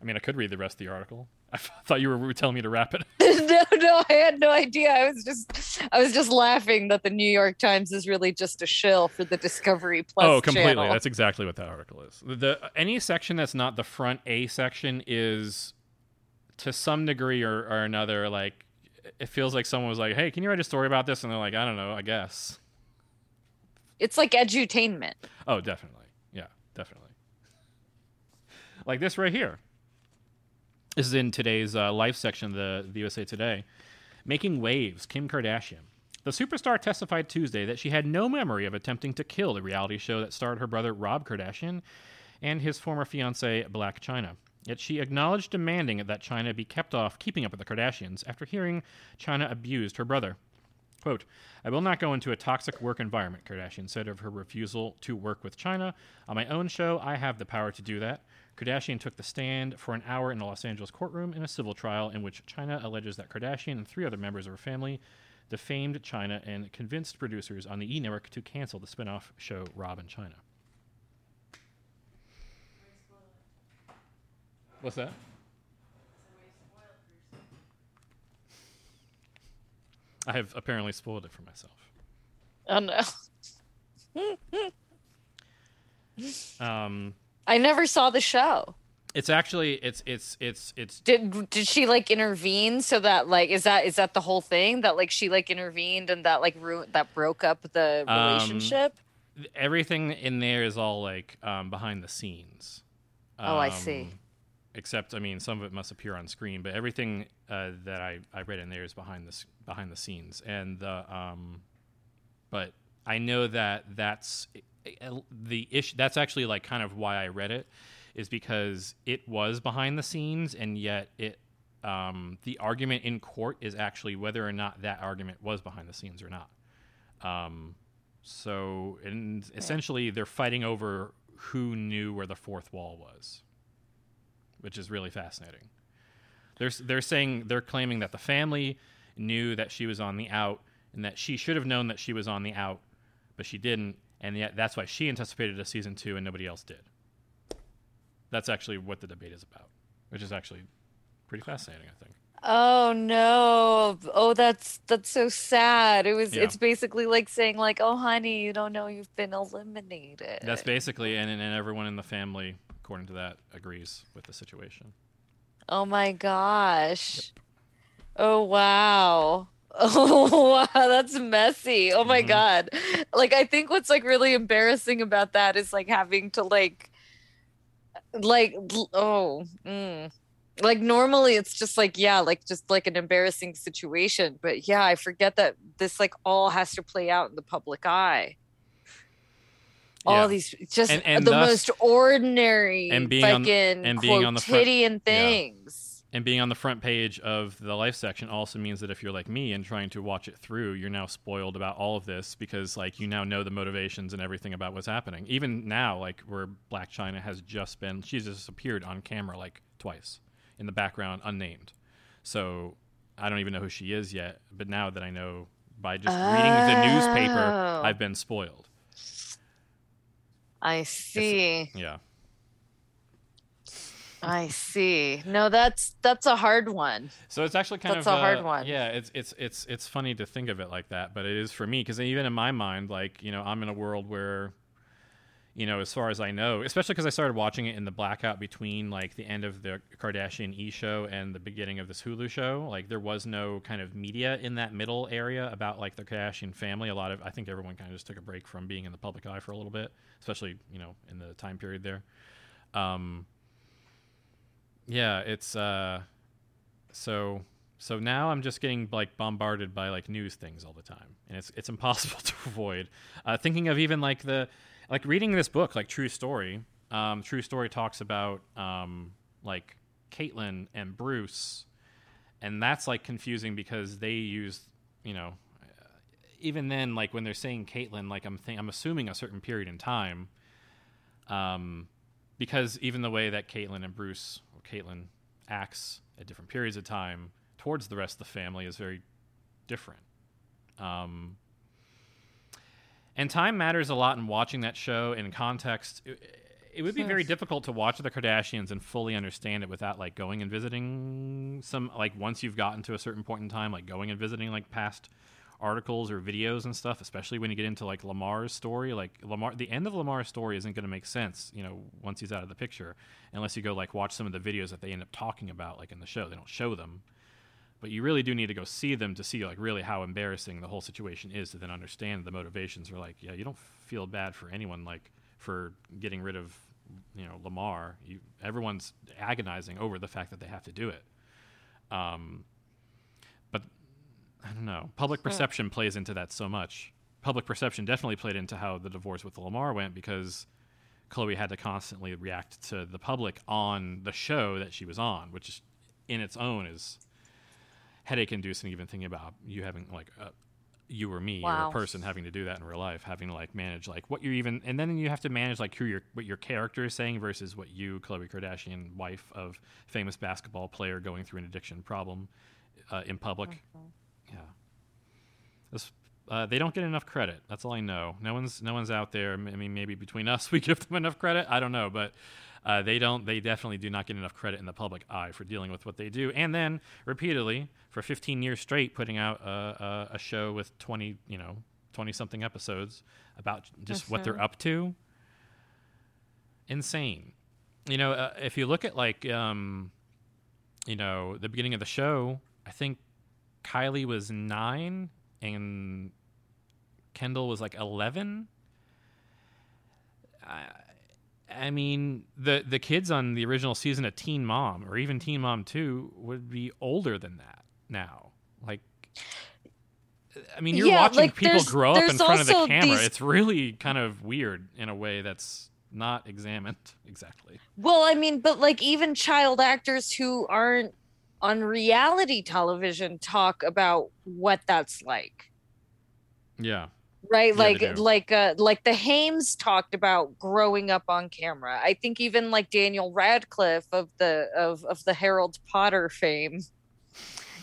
I mean, I could read the rest of the article. I thought you were telling me to wrap it. no, no, I had no idea. I was just, I was just laughing that the New York Times is really just a shill for the Discovery Plus. oh, completely. channel. That's exactly what that article is. The, the any section that's not the front A section is, to some degree or, or another, like it feels like someone was like, "Hey, can you write a story about this?" And they're like, "I don't know, I guess." It's like edutainment. Oh, definitely. Yeah, definitely. Like this right here. This is in today's uh, life section of the, the USA Today. Making waves, Kim Kardashian. The superstar testified Tuesday that she had no memory of attempting to kill the reality show that starred her brother Rob Kardashian and his former fiancee Blac Chyna. Yet she acknowledged demanding that Chyna be kept off keeping up with the Kardashians after hearing Chyna abused her brother. Quote, I will not go into a toxic work environment, Kardashian said of her refusal to work with Chyna. On my own show, I have the power to do that. Kardashian took the stand for an hour in a Los Angeles courtroom in a civil trial in which Chyna alleges that Kardashian and three other members of her family defamed Chyna and convinced producers on the E network to cancel the spin off show Rob and Chyna. What's that? I have apparently spoiled it for myself. Oh no. Um, I never saw the show. it's actually it's it's it's it's Did did she like intervene so that like is that is that the whole thing that like she like intervened and that like ruined that broke up the Um, relationship? everything in there is all like um, behind the scenes. Oh, I see. Um, Except, I mean, some of it must appear on screen, but everything uh, that I, I read in there is behind the s- behind the scenes. And the um, but I know that that's the issue. That's actually like kind of why I read it, is because it was behind the scenes, and yet it um, the argument in court is actually whether or not that argument was behind the scenes or not. Um, so, and essentially, they're fighting over who knew where the fourth wall was, which is really fascinating. They're they're saying they're claiming that the family knew that she was on the out, and that she should have known that she was on the out, but she didn't, and yet that's why she anticipated a season two and nobody else did. That's actually what the debate is about, which is actually pretty fascinating, I think. Oh no. Oh that's that's so sad. It was Yeah. it's basically like saying like, "Oh honey, you don't know you've been eliminated." That's basically, and, and everyone in the family, according to that, agrees with the situation. Oh my gosh. Oh wow. Oh wow, that's messy. Oh my Mhm. god. Like I think what's like really embarrassing about that is like having to like like oh mm. like normally it's just like yeah like just like an embarrassing situation but yeah i forget that this like all has to play out in the public eye all Yeah. these just And- and the thus- most ordinary and being on- fucking and being on the front- quotidian yeah. And being on the front page of the life section also means that if you're like me and trying to watch it through, you're now spoiled about all of this because like you now know the motivations and everything about what's happening. Even now, like where Blac Chyna has just been, she's just appeared on camera like twice in the background, unnamed. So I don't even know who she is yet. But now that I know by just reading the newspaper, Oh. I've been spoiled. i see Yeah. I see no that's that's a hard one So it's actually kind That's of a hard uh, one. Yeah, it's it's it's it's funny to think of it like that, but it is for me because even in my mind, like you know, I'm in a world where, you know, as far as I know, especially because I started watching it in the blackout between like the end of the Kardashian E show and the beginning of this Hulu show. Like there was no kind of media in that middle area about like the Kardashian family. A lot of I think everyone kind of just took a break from being in the public eye for a little bit, especially you know in the time period there. Um, yeah, it's uh so so now I'm just getting like bombarded by like news things all the time, and it's it's impossible to avoid. Uh, thinking of even like the like reading this book, like True Story. Um, True Story talks about um, like Caitlyn and Bruce, and that's like confusing because they use you know even then like when they're saying Caitlyn, like I'm I'm assuming a certain period in time. um, because even the way that Caitlyn and Bruce, or Caitlyn, acts at different periods of time towards the rest of the family is very different. Um, and time matters a lot in watching that show in context. It, it would be very difficult to watch the Kardashians and fully understand it without like going and visiting some like once you've gotten to a certain point in time, like going and visiting like past articles or videos and stuff, especially when you get into like Lamar's story. Like Lamar, the end of Lamar's story isn't going to make sense, you know, once he's out of the picture, unless you go like watch some of the videos that they end up talking about, like in the show. They don't show them, but you really do need to go see them to see like really how embarrassing the whole situation is to then understand the motivations. Are like, yeah, you don't feel bad for anyone like for getting rid of you know Lamar. You everyone's agonizing over the fact that they have to do it. Um, but I don't know. Public perception plays into that so much. Public perception definitely played into how the divorce with Lamar went because Khloe had to constantly react to the public on the show that she was on, which is, in its own is headache inducing. Even thinking about you having like a, you or me or a person having to do that in real life, having to like manage like what you're even, and then you have to manage like who your what your character is saying versus what you, Khloe Kardashian, wife of famous basketball player, going through an addiction problem uh, in public. Yeah, this, uh, they don't get enough credit. That's all I know. No one's no one's out there. I mean, maybe between us we give them enough credit. I don't know, but uh, they don't. They definitely do not get enough credit in the public eye for dealing with what they do, and then repeatedly for 15 years straight, putting out a, a, a show with 20, you know, 20 something episodes about just what they're up to. Insane. You know, uh, if you look at like, um, you know, the beginning of the show, I think Kylie was nine and Kendall was like 11. I, I mean, the the kids on the original season of Teen Mom or even Teen Mom 2 would be older than that now. Like I mean, you're Yeah, watching like, people grow up in front of the camera. these- It's really kind of weird in a way that's not examined exactly. Well, I mean, but like even child actors who aren't on reality television talk about what that's like. Yeah. Right? Yeah, like like uh like the Hames talked about growing up on camera. I think even like Daniel Radcliffe of the of of the Harold Potter fame.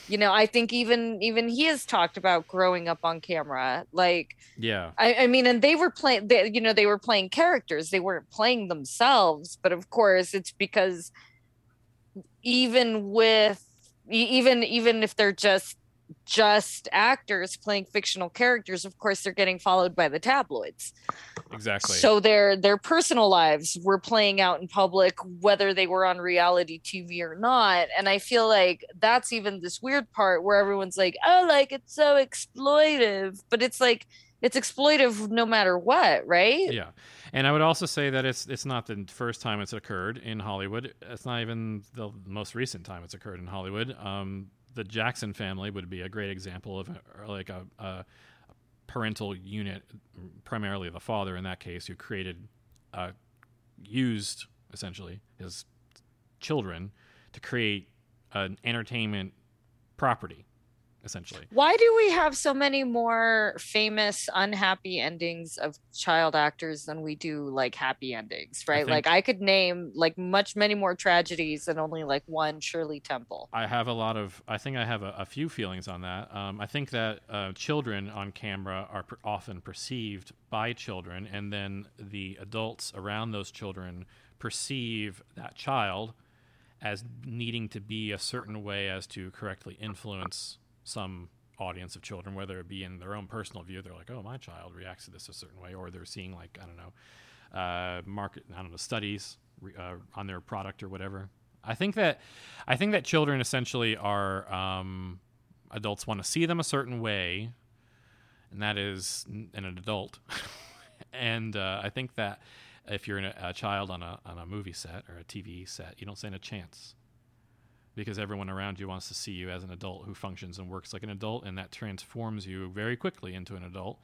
You know, I think even even he has talked about growing up on camera. Like Yeah. I, I mean, and they were playing, they, you know, they were playing characters. They weren't playing themselves. But of course, it's because even with even even if they're just just actors playing fictional characters, of course, they're getting followed by the tabloids. Exactly. So their their personal lives were playing out in public, whether they were on reality TV or not. And I feel like that's even this weird part where everyone's like, "Oh, like it's so exploitive," but it's like it's exploitive no matter what, right? Yeah, and I would also say that it's it's not the first time it's occurred in Hollywood. It's not even the most recent time it's occurred in Hollywood. Um, the Jackson family would be a great example of like a, a parental unit, primarily the father in that case, who created, uh, used essentially his children to create an entertainment property, essentially. Why do we have so many more famous unhappy endings of child actors than we do like happy endings, right? think- like I could name like much many more tragedies than only like one Shirley Temple. I have a lot of. I think I have a, a few feelings on that. Um, I think that uh, children on camera are per- often perceived by children, and then the adults around those children perceive that child as needing to be a certain way as to correctly influence some audience of children, whether it be in their own personal view. They're like, "Oh, my child reacts to this a certain way," or they're seeing like I don't know, uh, market I don't know studies uh, on their product or whatever. I think that I think that children essentially are um, adults want to see them a certain way, and that is an adult. and uh, I think that if you're a, a child on a on a movie set or a TV set, you don't stand a chance because everyone around you wants to see you as an adult who functions and works like an adult, and that transforms you very quickly into an adult.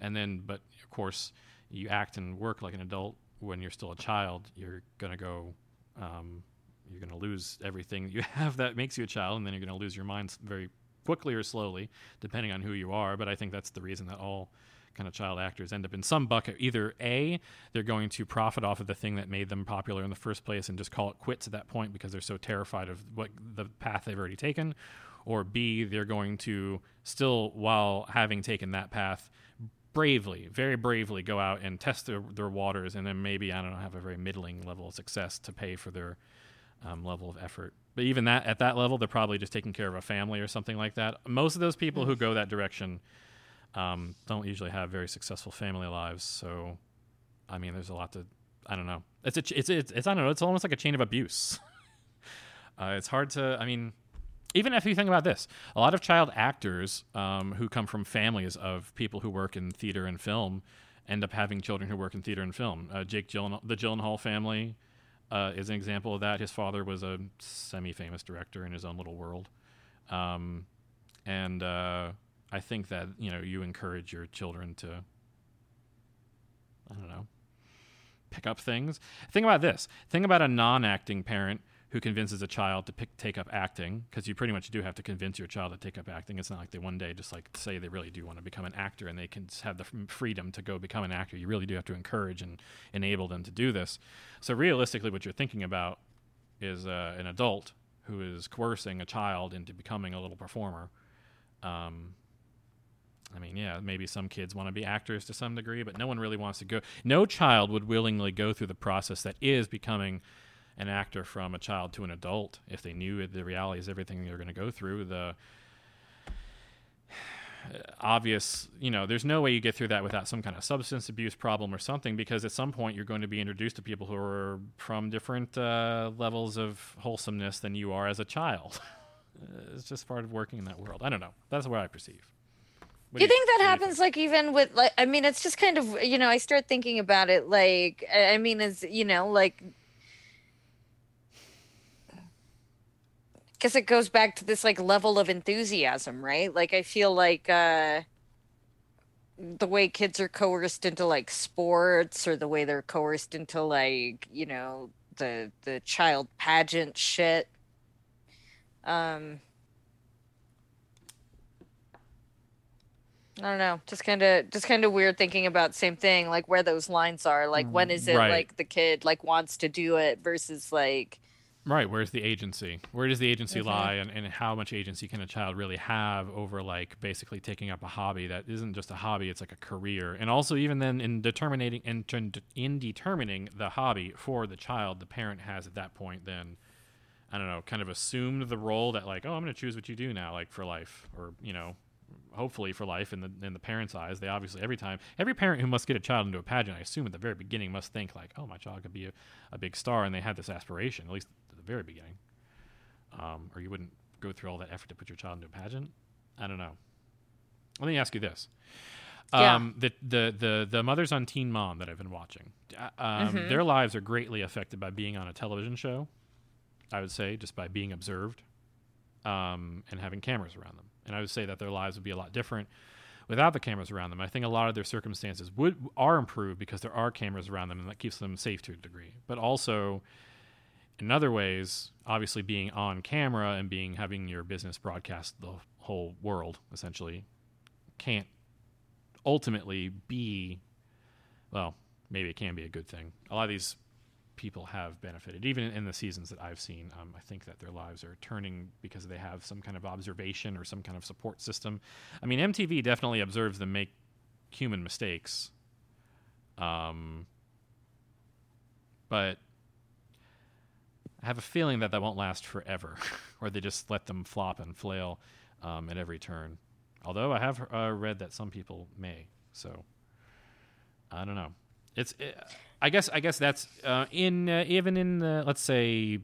And then, but of course, you act and work like an adult when you're still a child. You're gonna go. Um, you're going to lose everything you have that makes you a child, and then you're going to lose your mind very quickly or slowly, depending on who you are. But I think that's the reason that all kind of child actors end up in some bucket. Either A, they're going to profit off of the thing that made them popular in the first place and just call it quits at that point because they're so terrified of what the path they've already taken, or B, they're going to still, while having taken that path, bravely, very bravely go out and test their, their waters and then maybe, I don't know, have a very middling level of success to pay for their um, level of effort. But even that at that level, they're probably just taking care of a family or something like that. Most of those people who go that direction um, don't usually have very successful family lives. So, I mean, there's a lot to. I don't know. It's a, it's it's, it's I don't know. It's almost like a chain of abuse. uh, it's hard to. I mean, even if you think about this, a lot of child actors um, who come from families of people who work in theater and film end up having children who work in theater and film. Uh, Jake Gyllenhaal, the Gyllenhaal family uh, is an example of that. His father was a semi-famous director in his own little world, um, and uh, I think that you know you encourage your children to, I don't know, pick up things. Think about this. Think about a non-acting parent who convinces a child to pick, take up acting because you pretty much do have to convince your child to take up acting it's not like they one day just like say they really do want to become an actor and they can have the freedom to go become an actor you really do have to encourage and enable them to do this so realistically what you're thinking about is uh, an adult who is coercing a child into becoming a little performer um, I mean, yeah, maybe some kids want to be actors to some degree, but no one really wants to go. No child would willingly go through the process that is becoming an actor from a child to an adult if they knew the realities, everything they're going to go through. The obvious, you know, there's no way you get through that without some kind of substance abuse problem or something, because at some point you're going to be introduced to people who are from different uh, levels of wholesomeness than you are as a child. it's just part of working in that world. I don't know. That's what I perceive. Do you, think that happens think? like even with like i mean it's just kind of you know i start thinking about it like i mean as you know like guess it goes back to this like level of enthusiasm, right? Like I feel like uh the way kids are coerced into like sports or the way they're coerced into like, you know, the the child pageant shit. Um I don't know. Just kind of, just kind of weird thinking about same thing, like where those lines are. Like, when is it right. like the kid like wants to do it versus like, Right. Where's the agency? Where does the agency mm-hmm. lie, and, and how much agency can a child really have over like basically taking up a hobby that isn't just a hobby; it's like a career. And also, even then, in determining in, in determining the hobby for the child, the parent has at that point then, I don't know, kind of assumed the role that like, oh, I'm going to choose what you do now, like for life, or you know, hopefully for life in the in the parents' eyes. They obviously every time every parent who must get a child into a pageant, I assume at the very beginning must think like, oh, my child could be a, a big star, and they had this aspiration, at least at the very beginning. Um, or you wouldn't go through all that effort to put your child into a pageant. I don't know. Let me ask you this. Um, yeah. the, the the the mothers on Teen Mom that I've been watching, uh, um, mm-hmm. their lives are greatly affected by being on a television show. I would say just by being observed, um, and having cameras around them. And I would say that their lives would be a lot different without the cameras around them. I think a lot of their circumstances would are improved because there are cameras around them and that keeps them safe to a degree. But also in other ways, obviously being on camera and being having your business broadcast the whole world essentially can't ultimately be well, maybe it can be a good thing. A lot of these people have benefited. Even in the seasons that I've seen, um, I think that their lives are turning because they have some kind of observation or some kind of support system. I mean, MTV definitely observes them make human mistakes. Um, but I have a feeling that that won't last forever, or they just let them flop and flail um, at every turn. Although I have uh, read that some people may, so I don't know. It's it, I guess I guess that's uh, in uh, even in the, let's say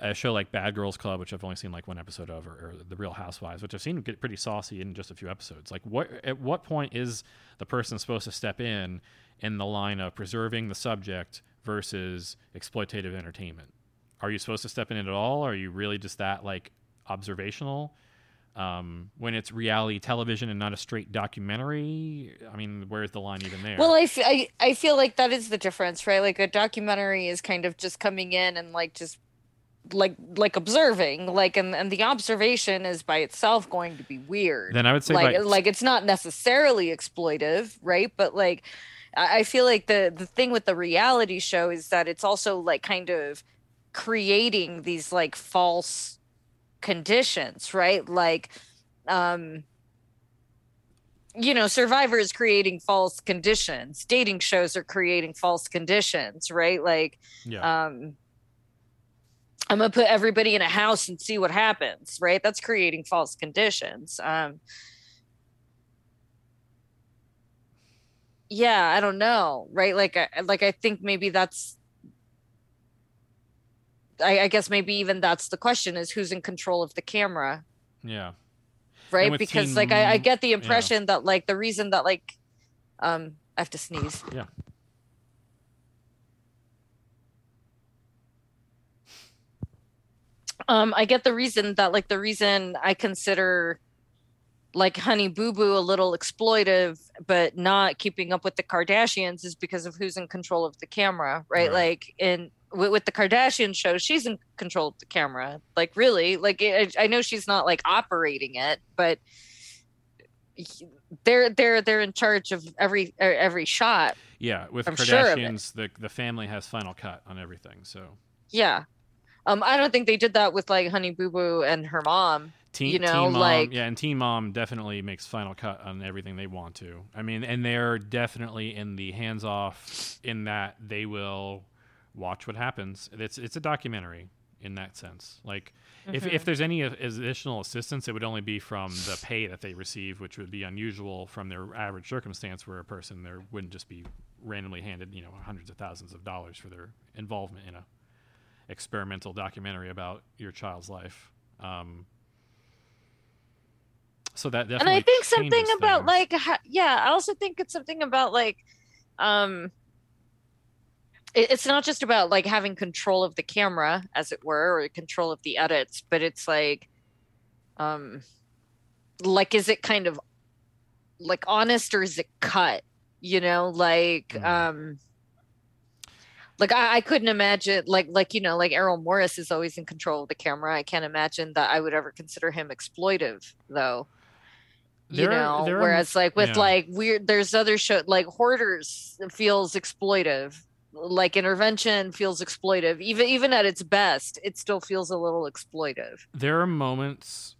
a show like Bad Girls Club, which I've only seen like one episode of, or, or, The Real Housewives, which I've seen get pretty saucy in just a few episodes. Like, what at what point is the person supposed to step in in the line of preserving the subject versus exploitative entertainment? Are you supposed to step in at all? Are you really just that like observational? Um, when it's reality television and not a straight documentary i mean where's the line even there? Well I, f- I, I feel like that is the difference right? Like a documentary is kind of just coming in and like just like like observing like and, and the observation is by itself going to be weird. Then i would say like by, like it's not necessarily exploitive right? But like i I feel like the the thing with the reality show is that it's also like kind of creating these like false conditions right? Like um you know survivor is creating false conditions. Dating shows are creating false conditions right? Like yeah. um i'm gonna put everybody in a house and see what happens right? That's creating false conditions. Um yeah i don't know right? Like I, like i think maybe that's I, I guess maybe even that's the question is who's in control of the camera yeah right because Teen like I, I get the yeah. impression that like the reason that like um i have to sneeze Yeah. um i get the reason that like the reason i consider like honey boo boo a little exploitive but not keeping up with the kardashians is because of who's in control of the camera right, Right. like in with, with the kardashian show she's in control of the camera. Like really? Like it, i know she's not like operating it but they're they're they're in charge of every er, every shot. Yeah with I'm sure kardashians the the family has final cut on everything so. Yeah. Um i don't think they did that with like honey boo boo and her mom Teen, You know, Teen Mom, like- yeah, and Teen Mom definitely makes final cut on everything they want to. I mean, and they're definitely in the hands off in that they will watch what happens. It's it's a documentary in that sense. Like if Mhm. if there's any additional assistance, it would only be from the pay that they receive, which would be unusual from their average circumstance, where a person there wouldn't just be randomly handed you know hundreds of thousands of dollars for their involvement in a experimental documentary about your child's life. Um, so that definitely and i think something about things. like yeah i also think it's something about like um it's not just about like having control of the camera as it were or control of the edits but it's like um like is it kind of like honest or is it cut you know like Mhm. um like I, I couldn't imagine like like you know like errol morris is always in control of the camera i can't imagine that i would ever consider him exploitive though you There know there are- whereas like with yeah. like weird there's other show like hoarders feels exploitive like intervention feels exploitive even even at its best it still feels a little exploitive there are moments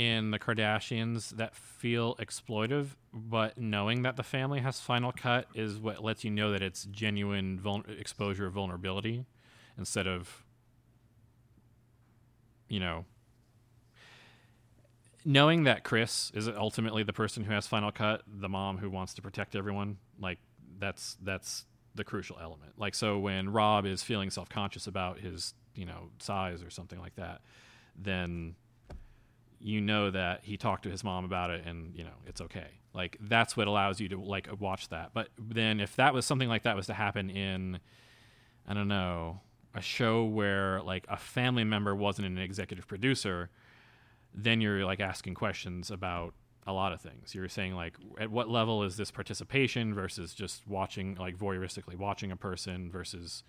in the Kardashians that feel exploitive, but knowing that the family has final cut is what lets you know that it's genuine vul- exposure of vulnerability instead of, you know, knowing that Kris is ultimately the person who has final cut, the mom who wants to protect everyone. Like that's that's the crucial element. Like so when Rob is feeling self-conscious about his, you know, size or something like that, then you know that he talked to his mom about it and you know it's okay like that's what allows you to like watch that but then if that was something like that was to happen in i don't know a show where like a family member wasn't an executive producer then you're like asking questions about a lot of things you're saying like at what level is this participation versus just watching like voyeuristically watching a person versus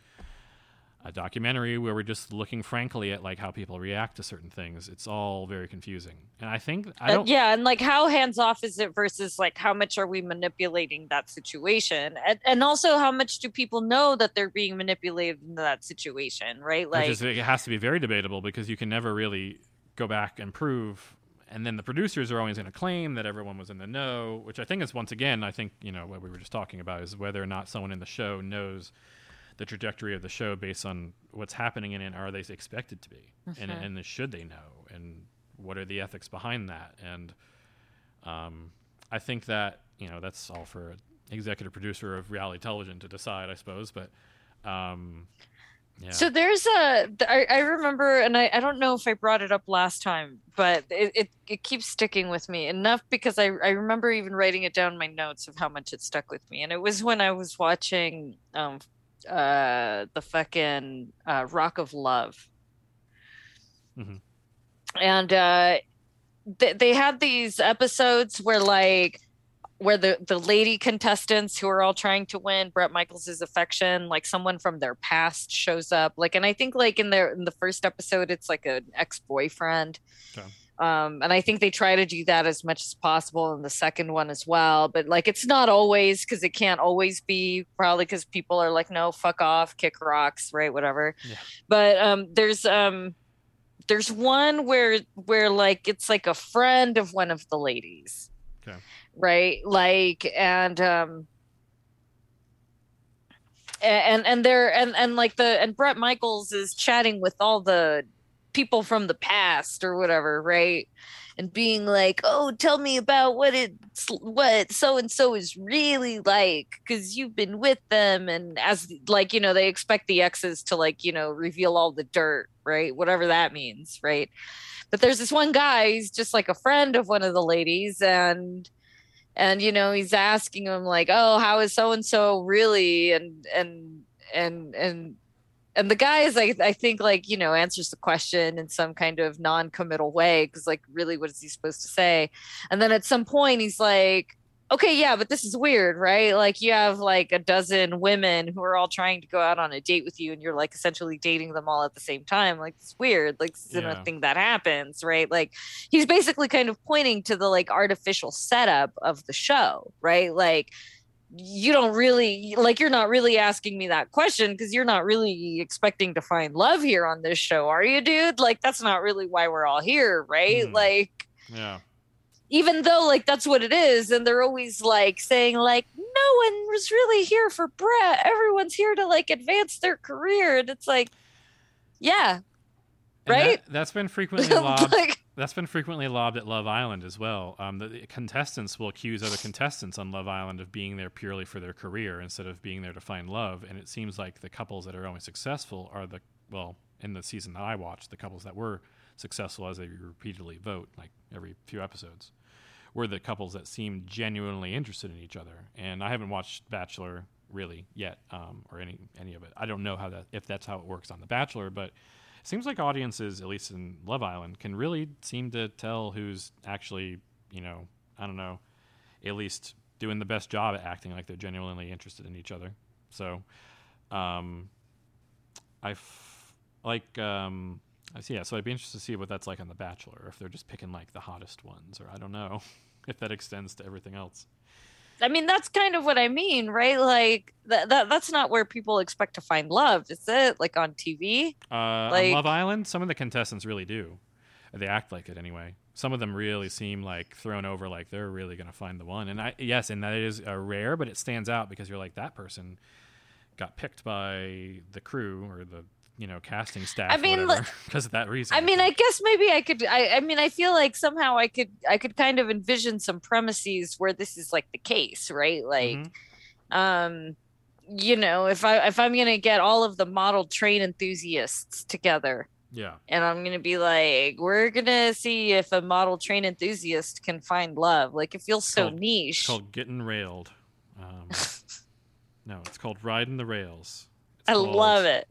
a documentary where we're just looking frankly at like how people react to certain things. It's all very confusing. And I think I Uh, don't yeah and like how hands off is it versus like how much are we manipulating that situation and, and also how much do people know that they're being manipulated in that situation right like is, it has to be very debatable because you can never really go back and prove and then the producers are always going to claim that everyone was in the know, which I think is once again, I think, you know, what we were just talking about is whether or not someone in the show knows the trajectory of the show based on what's happening in it. Are they expected to be? And, and should they know? And what are the ethics behind that? And um, I think that, you know, that's all for an executive producer of reality television to decide, I suppose. But um, yeah. So there's a I, I remember and I, I don't know if I brought it up last time, but it, it, it keeps sticking with me enough because I, I remember even writing it down in my notes of how much it stuck with me. And it was when I was watching um uh the fucking uh Rock of Love. Mhm. And uh they, they had these episodes where like where the the lady contestants who are all trying to win Bret Michaels' affection, like someone from their past shows up. Like, and I think like in their in the first episode, it's like an ex boyfriend. Okay. Um, and I think they try to do that as much as possible in the second one as well. But like, it's not always because it can't always be probably because people are like, no, fuck off, kick rocks, right, whatever. Yeah. But um, there's um, there's one where where like it's like a friend of one of the ladies Okay. right? Like and um and and they're and and like the and Bret Michaels is chatting with all the people from the past or whatever right? And being like oh tell me about what it's what so and so is really like because you've been with them and as like you know they expect the exes to like you know reveal all the dirt right? Whatever that means right but there's this one guy he's just like a friend of one of the ladies and and you know he's asking him like oh how is so and so really? And and and and and the guy is like i think like you know answers the question in some kind of non-committal way because like really what is he supposed to say? And then at some point he's like okay yeah but this is weird right? Like you have like a dozen women who are all trying to go out on a date with you and you're like essentially dating them all at the same time. Like it's weird. Like this isn't Yeah. a thing that happens right? Like he's basically kind of pointing to the like artificial setup of the show right? Like you don't really like you're not really asking me that question because you're not really expecting to find love here on this show are you dude? Like that's not really why we're all here right? Hmm. like Yeah. Even though like that's what it is and they're always like saying like no one was really here for bret everyone's here to like advance their career and it's like yeah And Right? that's been frequently lobbed. like That's been frequently lobbed at Love Island as well. Um, the, the contestants will accuse other contestants on Love Island of being there purely for their career instead of being there to find love. And it seems like the couples that are only successful are the well in the season that I watched, the couples that were successful as they repeatedly vote, like every few episodes, were the couples that seemed genuinely interested in each other. And I haven't watched Bachelor really yet, um, or any any of it. I don't know how that if that's how it works on The Bachelor, but it seems like audiences, at least in Love Island, can really seem to tell who's actually, you know, I don't know, at least doing the best job at acting like they're genuinely interested in each other. So, um, I f- like, um, I see. Yeah, so I'd be interested to see what that's like on The Bachelor, if they're just picking like the hottest ones, or I don't know if that extends to everything else. I mean, that's kind of what I mean, right? Like that, that that's not where people expect to find love, is it? Like on TV? Uh, Like- on Love Island, some of the contestants really do. They act like it anyway. Some of them really seem like thrown over, like they're really going to find the one. And I, yes, and that is uh, rare, but it stands out because you're like that person got picked by the crew or the you know casting staff. I mean, because of that reason. I mean, I guess maybe I could. I, I mean, I feel like somehow I could. I could kind of envision some premises where this is like the case, right? Like, Mhm. um, you know, if I if I'm gonna get all of the model train enthusiasts together, yeah, and I'm gonna be like, we're gonna see if a model train enthusiast can find love. Like, it feels so called- niche. it's called getting railed. Um, no, it's called riding the rails. It's I called- love it.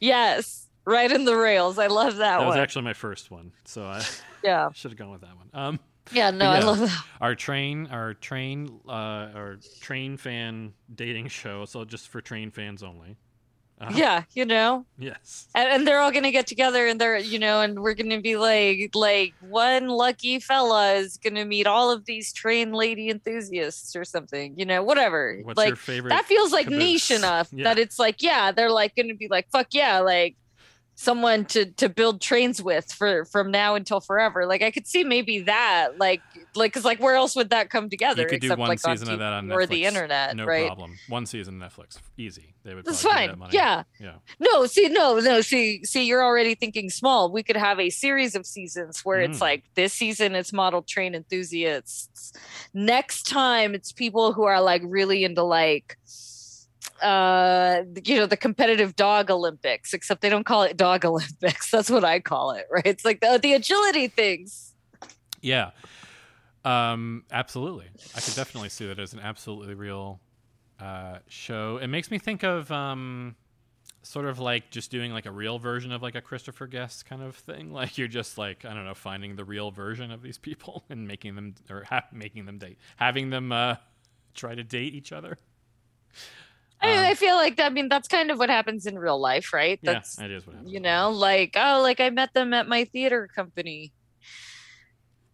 Yes, right in the rails. I love that, one. That was actually my first one, so I yeah, should have gone with that one. Um. yeah. No, I love that. our train our train uh our train fan dating show so just for train fans only uh, Yeah, you know. yes and, and they're all gonna get together and they're you know and we're gonna be like like one lucky fella is gonna meet all of these train lady enthusiasts or something you know whatever what's like your favorite that feels like niche enough Yeah. that it's like yeah they're like gonna be like fuck yeah like someone to to build trains with for from now until forever like i could see maybe that like like because like where else would that come together you could do except one like season on of that on TV or the internet no right problem one season netflix easy they would that's fine that money. yeah yeah no, see, no, no, see, see, you're already thinking small. We could have a series of seasons where it's Mm. like this season it's model train enthusiasts. Next time it's people who are like really into like uh you know the competitive dog olympics except they don't call it dog olympics. That's what i call it right? It's like the, the agility things. Yeah. Um absolutely. I could definitely see that as an absolutely real uh show. It makes me think of um sort of like just doing like a real version of like a Christopher Guest kind of thing. Like you're just like I don't know, finding the real version of these people and making them or ha- making them date, having them uh, try to date each other. I, Um, I feel like that, I mean that's kind of what happens in real life, right? That's yeah, it is what happens. you know, like oh, like I met them at my theater company.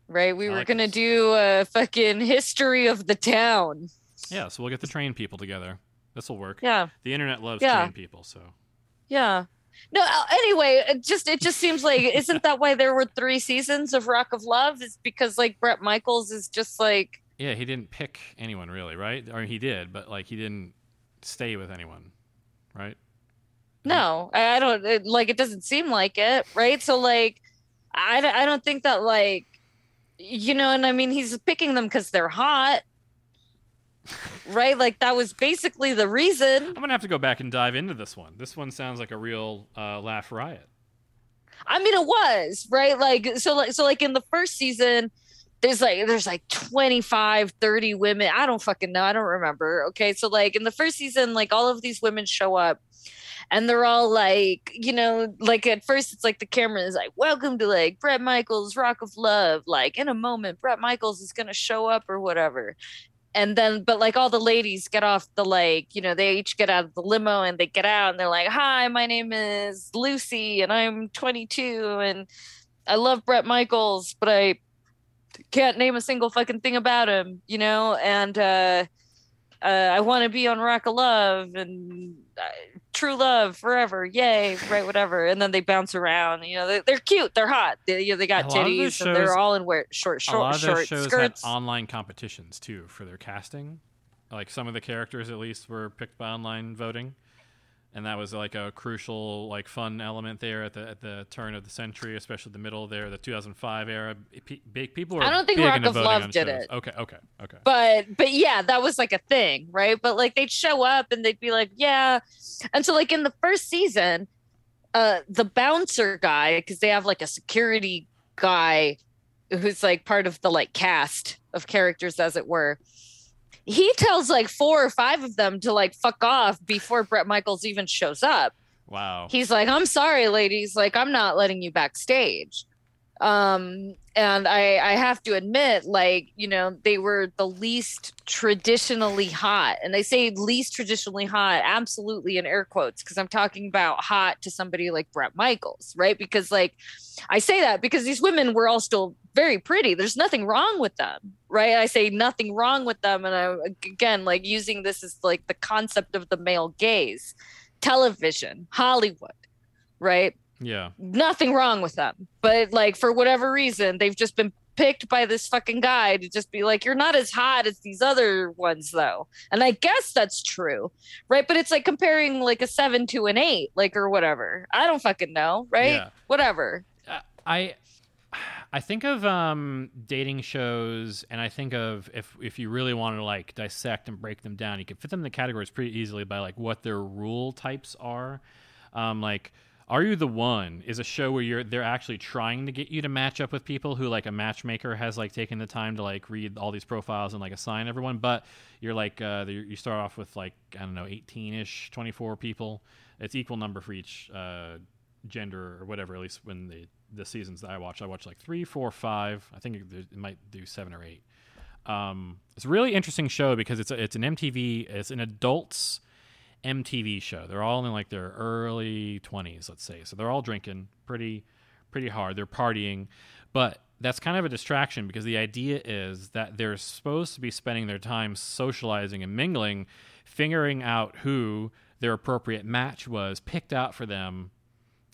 Right, we I were like gonna this. do a fucking history of the town. Yeah, so we'll get the train people together. This will work. Yeah, The internet loves Yeah. train people, so yeah. No, uh, anyway, it just it just seems like isn't that why there were three seasons of Rock of Love? Is because like Bret Michaels is just like yeah, he didn't pick anyone really, right? Or he did, but like he didn't stay with anyone, right? No, I don't it, like. It doesn't seem like it, right? So, like, I I don't think that, like, you know, and I mean, he's picking them because they're hot, right? Like, that was basically the reason. I'm gonna have to go back and dive into this one. This one sounds like a real uh, laugh riot. I mean, it was right. Like, so, like, so, like, in the first season, there's like, there's like 25, 30 women. I don't fucking know. I don't remember. Okay, so like in the first season, like all of these women show up. and they're all like, you know, like at first it's like the camera is like, welcome to like Bret Michaels Rock of Love. Like in a moment, Bret Michaels is gonna show up or whatever. And then, but like all the ladies get off the like, you know, they each get out of the limo and they get out and they're like, hi, my name is Lucy and I'm 22 and I love Bret Michaels, but I can't name a single fucking thing about him, you know? And, uh, uh, I want to be on Rock of Love and uh, True Love forever, yay, right, whatever. And then they bounce around. You know, they, they're cute, they're hot. They, you know, they got A lot of those titties, and they're all in wear short, a lot short, of short shows skirts. had online competitions too for their casting. Like some of the characters, at least, were picked by online voting, and that was like a crucial, like, fun element there at the at the turn of the century, especially the middle there, the 2005 era. Big people were. I don't think Rock of Love did shows. it. Okay, okay, okay. but but yeah that was like a thing right but like they'd show up and they'd be like yeah and so like in the first season uh the bouncer guy because they have like a security guy who's like part of the like cast of characters as it were he tells like four or five of them to like fuck off before Bret Michaels even shows up. Wow. he's like i'm sorry ladies. Like i'm not letting you backstage. Um and i i have to admit like you know they were the least traditionally hot. And they say least traditionally hot absolutely in air quotes because i'm talking about hot to somebody like bret michaels right? Because like i say that because these women were all still very pretty. There's nothing wrong with them right i say nothing wrong with them and I'm again like using this as like the concept of the male gaze television, Hollywood, right? yeah. Nothing wrong with them. But like for whatever reason, they've just been picked by this fucking guy to just be like, you're not as hot as these other ones though. And I guess that's true. Right. But it's like comparing like a seven to an eight, like or whatever. I don't fucking know. Right. Yeah. Whatever. I I think of um, dating shows, and I think of if if you really want to like dissect and break them down, you can fit them into categories pretty easily by like what their rule types are. Um, like, are you the one? Is a show where you're they're actually trying to get you to match up with people who like a matchmaker has like taken the time to like read all these profiles and like assign everyone, but you're like uh, you start off with like I don't know, 18ish, 24 people. It's equal number for each uh, gender or whatever. At least when the the seasons that I watch, I watch like three, four, five. I think it, might do seven or eight. Um, it's a really interesting show because it's a, it's an MTV, it's an adults MTV show. They're all in like their early twenties, let's say. So they're all drinking pretty pretty hard. They're partying, but that's kind of a distraction because the idea is that they're supposed to be spending their time socializing and mingling, figuring out who their appropriate match was picked out for them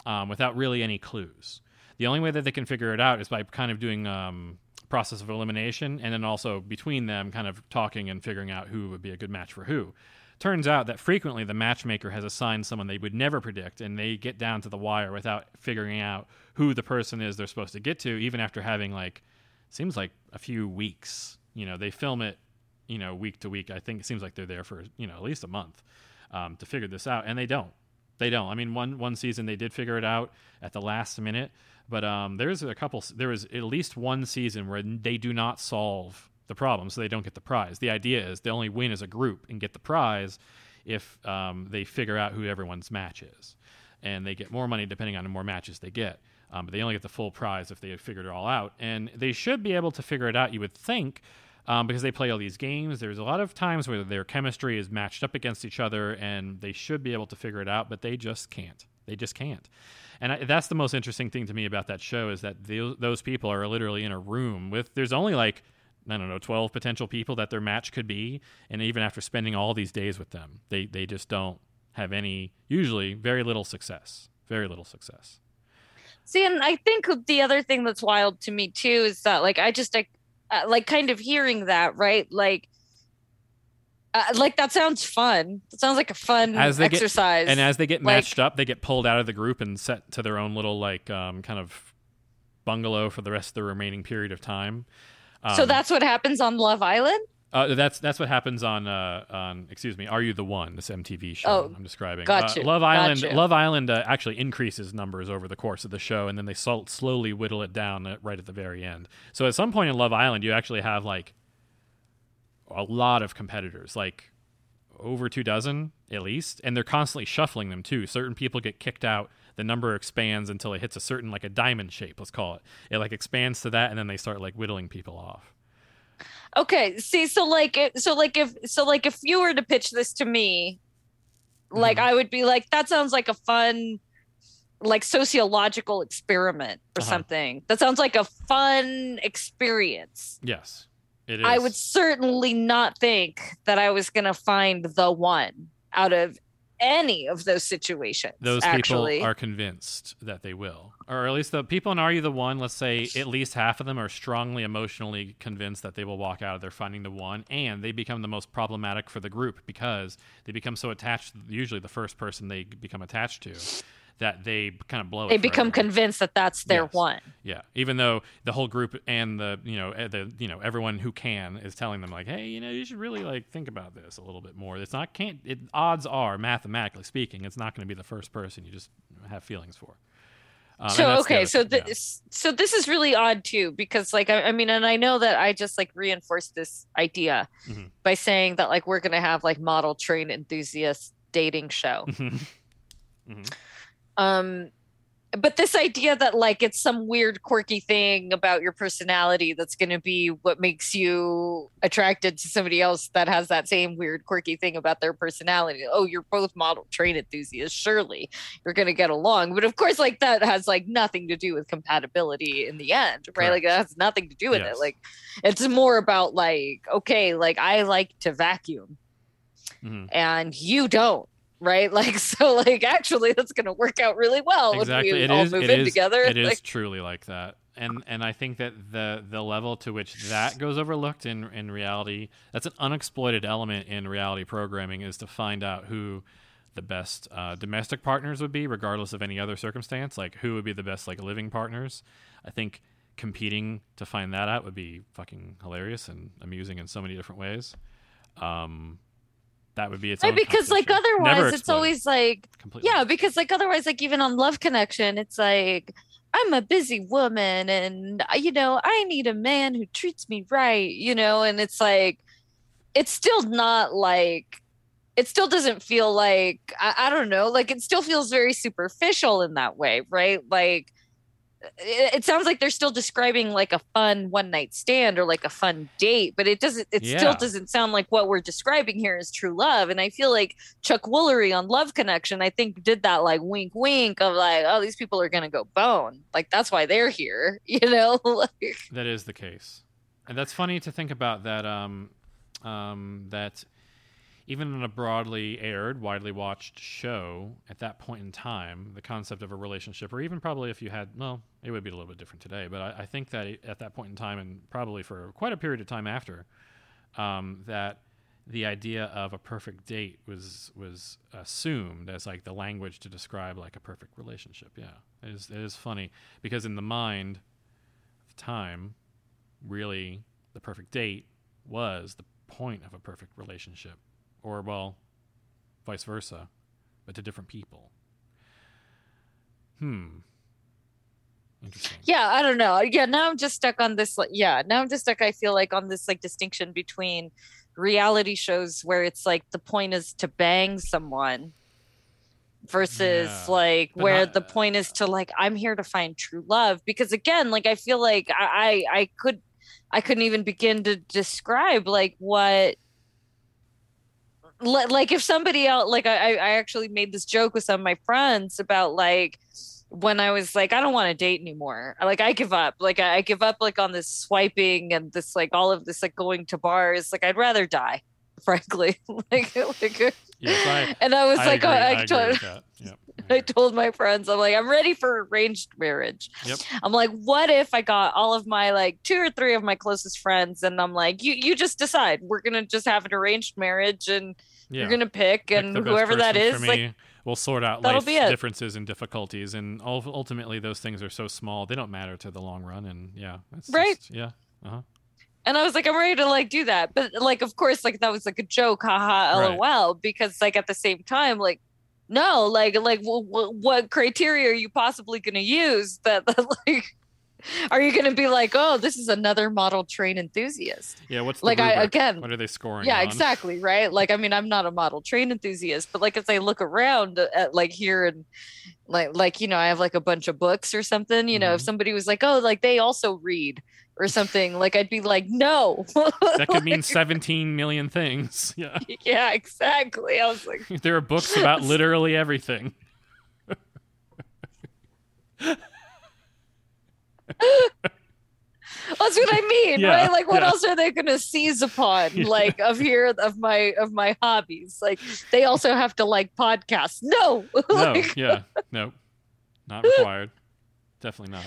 um, without really any clues. The only way that they can figure it out is by kind of doing um, process of elimination, and then also between them, kind of talking and figuring out who would be a good match for who. Turns out that frequently the matchmaker has assigned someone they would never predict, and they get down to the wire without figuring out who the person is they're supposed to get to, even after having like seems like a few weeks. You know, they film it, you know, week to week. I think it seems like they're there for you know at least a month um, to figure this out, and they don't. They don't. I mean, one one season they did figure it out at the last minute, but um, there's a couple. There was at least one season where they do not solve the problem, so they don't get the prize. The idea is they only win as a group and get the prize if um, they figure out who everyone's match is, and they get more money depending on the more matches they get. Um, but they only get the full prize if they figured it all out, and they should be able to figure it out. You would think. Um, because they play all these games. There's a lot of times where their chemistry is matched up against each other, and they should be able to figure it out, but they just can't. They just can't. And I, that's the most interesting thing to me about that show is that those, those people are literally in a room with. There's only like I don't know, 12 potential people that their match could be. And even after spending all these days with them, they, they just don't have any, usually, very little success. Very little success. See, and I think the other thing that's wild to me too is that, like, I just, like, uh, like kind of hearing that, right? Like, uh, like that sounds fun. It sounds like a fun as they exercise. Get, and as they get matched up, they get pulled out of the group and set to their own little like um, kind of bungalow for the rest of the remaining period of time. Um, so that's what happens on Love Island. Uh, that's that's what happens on uh, on excuse me. Are you the one? This MTV show oh, I'm describing. Gotcha. Uh, Love Island. Gotcha. Love Island uh, actually increases numbers over the course of the show, and then they so- slowly whittle it down at, right at the very end. So at some point in Love Island, you actually have like a lot of competitors, like over two dozen at least, and they're constantly shuffling them too. Certain people get kicked out. The number expands until it hits a certain like a diamond shape. Let's call it. It like expands to that, and then they start like whittling people off. Okay, see, so like, so like, if so, like, if you were to pitch this to me, like, mm-hmm. I would be like, that sounds like a fun, like, sociological experiment or uh-huh. something. That sounds like a fun experience. Yes, it is. I would certainly not think that I was going to find the one out of any of those situations. Those actually. people are convinced that they will, or at least the people in Are You the One? Let's say at least half of them are strongly emotionally convinced that they will walk out of there finding the one, and they become the most problematic for the group because they become so attached. Usually, the first person they become attached to that they kind of blow. It. They become convinced that that's their yes. one. Yeah, even though the whole group and the you know eh, the you know everyone who can is telling them like, hey, you know, you should really like think about this a little bit more. It's not can't. It, odds are, mathematically speaking, it's not going to be the first person you just have feelings for. Um, so okay, so this yeah. so this is really odd too because like I, I, mean, and I know that I just like reinforced this idea mm-hmm. by saying that like we're gonna have like model train enthusiast dating show. Mm-hmm. mm-hmm. Um, but this idea that like it's some weird quirky thing about your personality that's going to be what makes you attracted to somebody else that has that same weird quirky thing about their personality oh you're both model train enthusiasts surely you're going to get along but of course like that has like nothing to do with compatibility in the end right Correct. like it has nothing to do with yes. it like it's more about like okay like i like to vacuum mm-hmm. and you don't right? Like so, like actually, that's going to work out really well exactly. when we it all is, move in is, together. It like, is truly like that, and and I think that the the level to which that goes overlooked in in reality, that's an unexploited element in reality programming, is to find out who the best uh, domestic partners would be, regardless of any other circumstance. Like who would be the best like living partners. I think competing to find that out would be fucking hilarious and amusing in so many different ways. Um, that would be its right, because like otherwise it's always like Completely. yeah because like otherwise like even on love connection it's like i'm a busy woman and you know i need a man who treats me right you know and it's like it's still not like it still doesn't feel like I, I don't know like it still feels very superficial in that way right? Like it, sounds like they're still describing like a fun one night stand or like a fun date, but it doesn't. It yeah. still doesn't sound like what we're describing here is true love. And I feel like Chuck Woolery on Love Connection, I think, did that like wink, wink of like, oh, these people are gonna go bone. Like that's why they're here, you know. that is the case, and that's funny to think about. That um, um, that even in a broadly aired, widely watched show at that point in time, the concept of a relationship, or even probably if you had, well, it would be a little bit different today, but I, I think that at that point in time, and probably for quite a period of time after, um, that the idea of a perfect date was was assumed as like the language to describe like a perfect relationship. Yeah, it is it is funny because in the mind, the time, really the perfect date was the point of a perfect relationship or well, vice versa, but to different people. Hmm. Interesting. Yeah, I don't know. Yeah, now I'm just stuck on this. Like, yeah, now I'm just stuck. I feel like on this like distinction between reality shows where it's like the point is to bang someone versus Yeah. like But where not- the point is to like I'm here to find true love because again like I feel like I I, I could I couldn't even begin to describe like what like if somebody else like I I actually made this joke with some of my friends about like when I was like I don't want to date anymore. Like I give up. Like I, give up like on this swiping and this like all of this like going to bars. Like I'd rather die frankly. Like like Yes, I, and I was I like oh, agree, I, I I, agree told, with that. Yep. I told my friends, I'm like, I'm ready for arranged marriage. Yep. I'm like, what if I got all of my like two or three of my closest friends, and I'm like, you you just decide. We're gonna just have an arranged marriage, and yeah. you're gonna pick, Pick and whoever that is, for like, me. we'll sort out life differences and difficulties, and ul- ultimately those things are so small they don't matter to the long run. And yeah, that's Right. just- yeah. Uh-huh. and I was like, I'm ready to like do that, but like, of course, like that was like a joke, haha, Right. lol, because like at the same time, like. No, like, like, w- w- what criteria are you possibly going to use? That, that, like, are you going to be like, oh, this is another model train enthusiast? Yeah. What's Like, I again, What are they scoring? yeah on? exactly right like i mean i'm not a model train enthusiast but like as i look around at like here and like like you know i have like a bunch of books or something you know if Mhm. somebody was like oh like they also read or something like i'd be like no That could mean 17 million things. Yeah. yeah exactly i was like there are books about literally everything. that's what i mean Yeah, right like what yeah. else are they gonna seize upon Yeah. like of here of my of my hobbies like they also have to like podcasts no No. like yeah. No. Not required. Definitely not.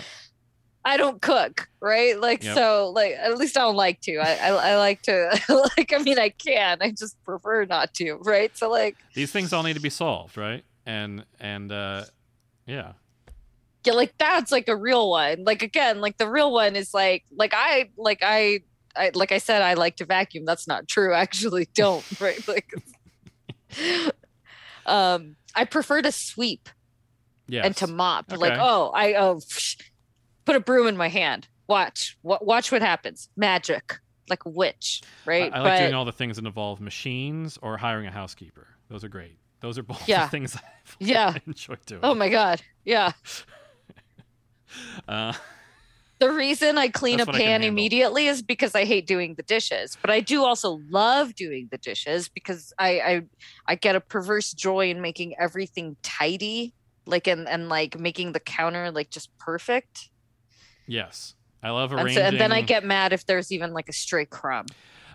I don't cook, right? Like Yep. so, like at least I don't like to. I I, I like to like. I mean, I can. I just prefer not to, right? So like, These things all need to be solved, right? And and uh yeah. Yeah, like that's like a real one. Like again, like the real one is like like I like I. I, like I said, I like to vacuum. That's not true. I actually don't. Right? Like, um, I prefer to sweep Yes. and to mop. Like, oh, I oh, psh, put a broom in my hand. Watch, what, watch what happens. Magic, like a witch, right? I like doing all the things that involve machines or hiring a housekeeper. Those are great. Those are both Yeah. things I've Yeah. enjoyed doing. oh my god, yeah. Uh, The reason I clean a what I can pan immediately is because I hate doing the dishes, but I do also love doing the dishes because I I, I get a perverse joy in making everything tidy, like and and like making the counter like just perfect. yes. I love And, arranging. so, and then I get mad if there's even like a stray crumb.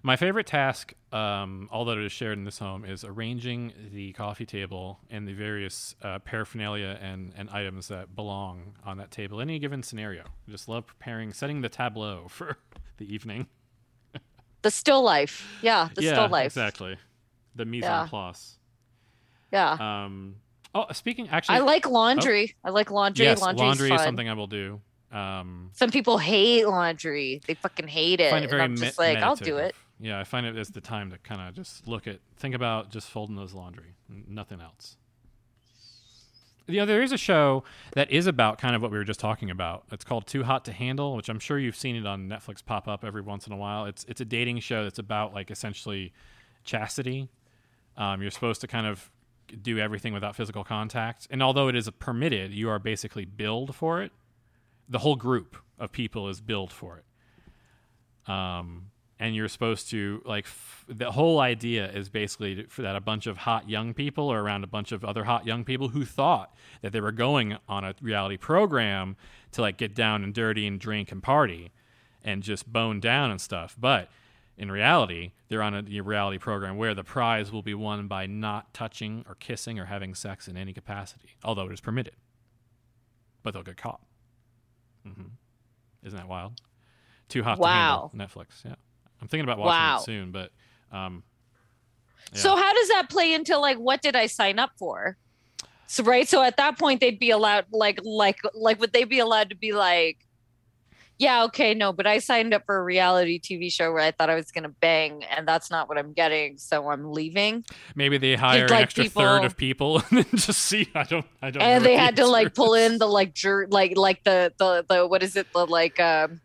My favorite task, um, although it is shared in this home, is arranging the coffee table and the various uh, paraphernalia and, and items that belong on that table in any given scenario. I just love preparing, setting the tableau for the evening. The still life, yeah, the yeah, still life, exactly. The mise Yeah. en place. yeah. Um, oh, speaking actually, I like laundry. I like laundry. yes, Laundry's laundry fun. is something I will do. Um, Some people hate laundry. They fucking hate it. Find it and very I'm just me- like, I'll do it. Yeah, I find it as the time to kind of just look at, think about just folding those laundry, nothing else. You know, there is a show that is about kind of what we were just talking about. It's called Too Hot to Handle, which I'm sure you've seen it on Netflix pop up every once in a while. It's it's a dating show that's about like essentially chastity. Um, you're supposed to kind of do everything without physical contact, and although it is permitted, you are basically billed for it. The whole group of people is billed for it um, and you're supposed to like f- the whole idea is basically to- for that a bunch of hot young people are around a bunch of other hot young people who thought that they were going on a reality program to like get down and dirty and drink and party and just bone down and stuff. But in reality they're on a reality program where the prize will be won by not touching or kissing or having sex in any capacity although it is permitted. But they'll get caught. Mm-hmm. isn't that wild? Too hot Wow. to handle. Netflix yeah i'm thinking about watching Wow. it soon but um yeah. So how does that play into like what did I sign up for? So right, so at that point they'd be allowed like like like would they be allowed to be like yeah, okay, no, but I signed up for a reality TV show where I thought I was going to bang and that's not what I'm getting, so I'm leaving. maybe they hire an extra people- third of people and then just see i don't i don't And they the had to like pull in the like jur- like like the the the what is it the like um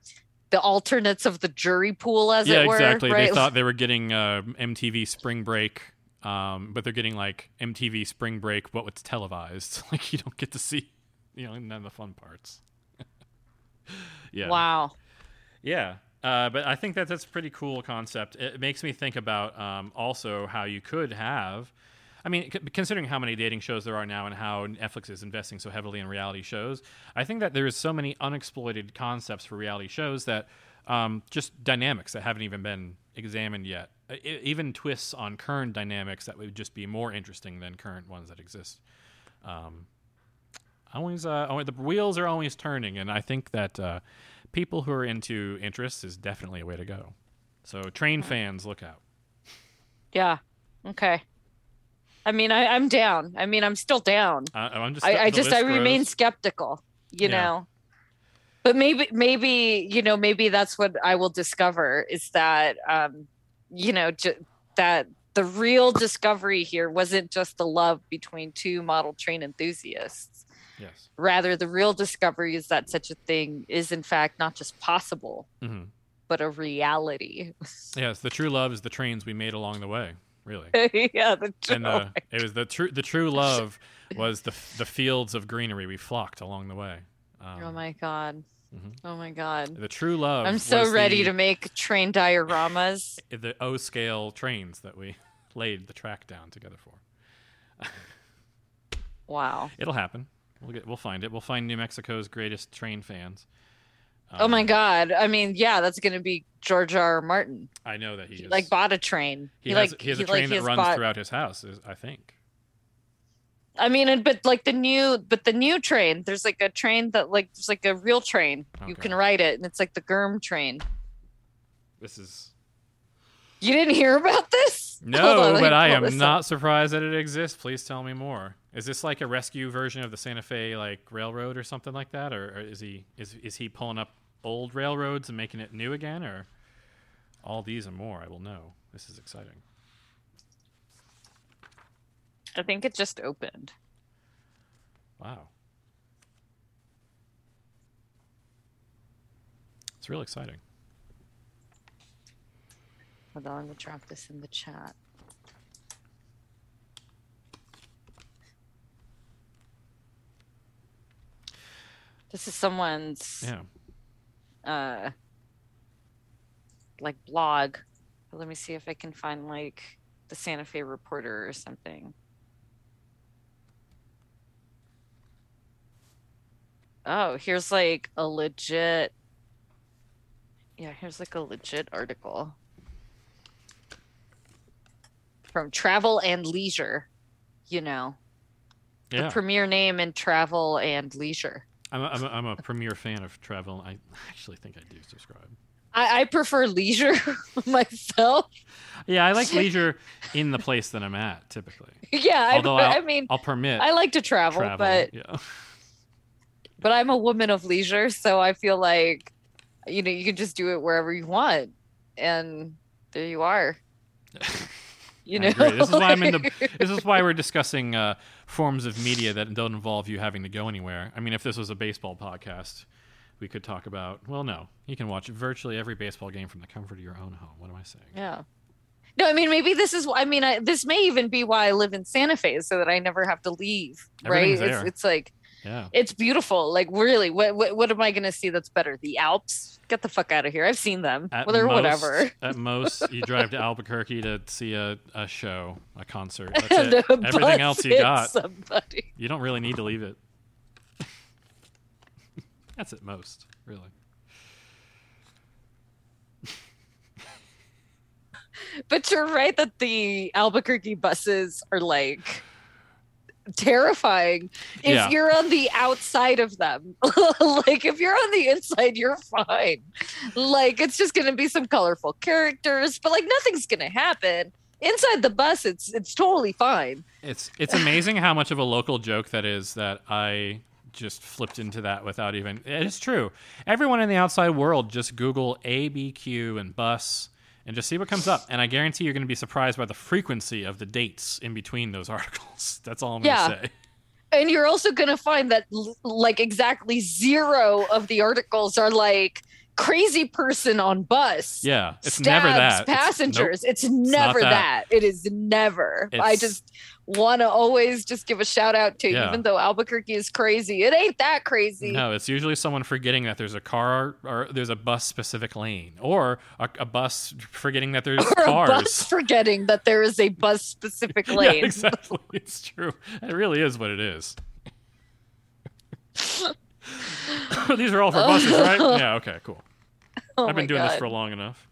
the alternates of the jury pool, as yeah, it were. exactly. Right? They thought they were getting uh, MTV Spring Break, um, but they're getting like MTV Spring Break, but it's televised. like you don't get to see, you know, none of the fun parts. yeah. Wow. Yeah. Uh, but I think that that's a pretty cool concept. It makes me think about um, also how you could have. I mean, c- considering how many dating shows there are now and how Netflix is investing so heavily in reality shows, I think that there's so many unexploited concepts for reality shows that um, just dynamics that haven't even been examined yet. I- I- even twists on current dynamics that would just be more interesting than current ones that exist. Um, always, uh, always, the wheels are always turning, and I think that uh, people who are into interests is definitely a way to go. So, train fans, look out. Yeah. Okay. I mean, I, I'm down. I mean, I'm still down. Uh, I'm just, I, I just I list remain grows. skeptical, you Yeah. know. But maybe maybe you know maybe that's what I will discover is that um you know ju- that the real discovery here wasn't just the love between two model train enthusiasts. Yes. Rather, the real discovery is that such a thing is in fact not just possible, hmm but a reality. Yes. The true love is the trains we made along the way. Really. yeah, the and uh, it was the true the true love was the the fields of greenery we flocked along the way. Um, oh my god. Mm-hmm. Oh my god. The true love. I'm so ready the, to make train dioramas. the O scale trains that we laid the track down together for. Wow. It'll happen. We'll get we'll find it. We'll find New Mexico's greatest train fans. Oh my Um, god. I mean, yeah, that's going to be George R. R. Martin. I know that he, He is, like bought a train. he, has, like he has a train he that runs bought- throughout his house. I think. I mean, but like the new, but the new train. There's like a train that like there's like a real train. You can ride it, and it's like the Germ train. This is You didn't hear about this? No, on, but I am up. not surprised that it exists. Please tell me more. Is this like a rescue version of the Santa Fe like railroad or something like that, or, or is he is is he pulling up old railroads and making it new again, or all these and more? I will know. This is exciting. I think it just opened. Wow. It's real exciting. Hold on, I'm gonna drop this in the chat. This is someone's Yeah. Uh like blog. Let me see if I can find like the Santa Fe Reporter or something. Oh, here's like a legit Yeah, here's like a legit article from Travel and Leisure, you know, Yeah. the premier name in travel and leisure. I'm a, I'm, a, I'm a premier fan of travel. I actually think I do subscribe. I, I prefer leisure myself. Yeah, I like leisure in the place that I'm at typically. Yeah, I, Although I I'll- mean, I'll permit I like to travel, travel. but yeah. but I'm a woman of leisure, so I feel like you know you can just do it wherever you want, and there you are. You know. This is why I'm into. This is why we're discussing uh, forms of media that don't involve you having to go anywhere. I mean, if this was a baseball podcast, we could talk about. Well, no, you can watch virtually every baseball game from the comfort of your own home. What am I saying? yeah. No, I mean maybe this is. I mean, I, this may even be why I live in Santa Fe, so that I never have to leave. Right? It's it's like Yeah. it's beautiful. Like really, what what, what am I going to see that's better? The Alps? Get the fuck out of here! I've seen them. At well, they're most, whatever. At most, you drive to Albuquerque to see a, a show, a concert. That's it. a Everything else you got. Somebody. You don't really need to leave it. That's at most, really. But you're right that the Albuquerque buses are like terrifying if Yeah. you're on the outside of them. like if you're on the inside, you're fine. Like it's just gonna be some colorful characters, but like nothing's gonna happen. Inside the bus, it's it's totally fine. It's it's amazing how much of a local joke that is that I just flipped into that without even it is true. Everyone in the outside world just Google ABQ and bus and just see what comes up. And I guarantee you're gonna be surprised by the frequency of the dates in between those articles. That's all I'm Yeah. gonna say. And you're also gonna find that like exactly zero of the articles are like crazy person on bus. Yeah, it's stabs never that. It's- nope. passengers. It's, never that. that. It is never. I just want to always just give a shout out to, Yeah. even though Albuquerque is crazy, it ain't that crazy. No, it's usually someone forgetting that there's a car or there's a bus specific lane, or a, a bus forgetting that there's or cars. a bus forgetting that there is a bus specific lane. yeah, exactly. It's true. It really is what it is. These are all for buses, right? Yeah. Okay. Cool. Oh I've been doing this for long enough.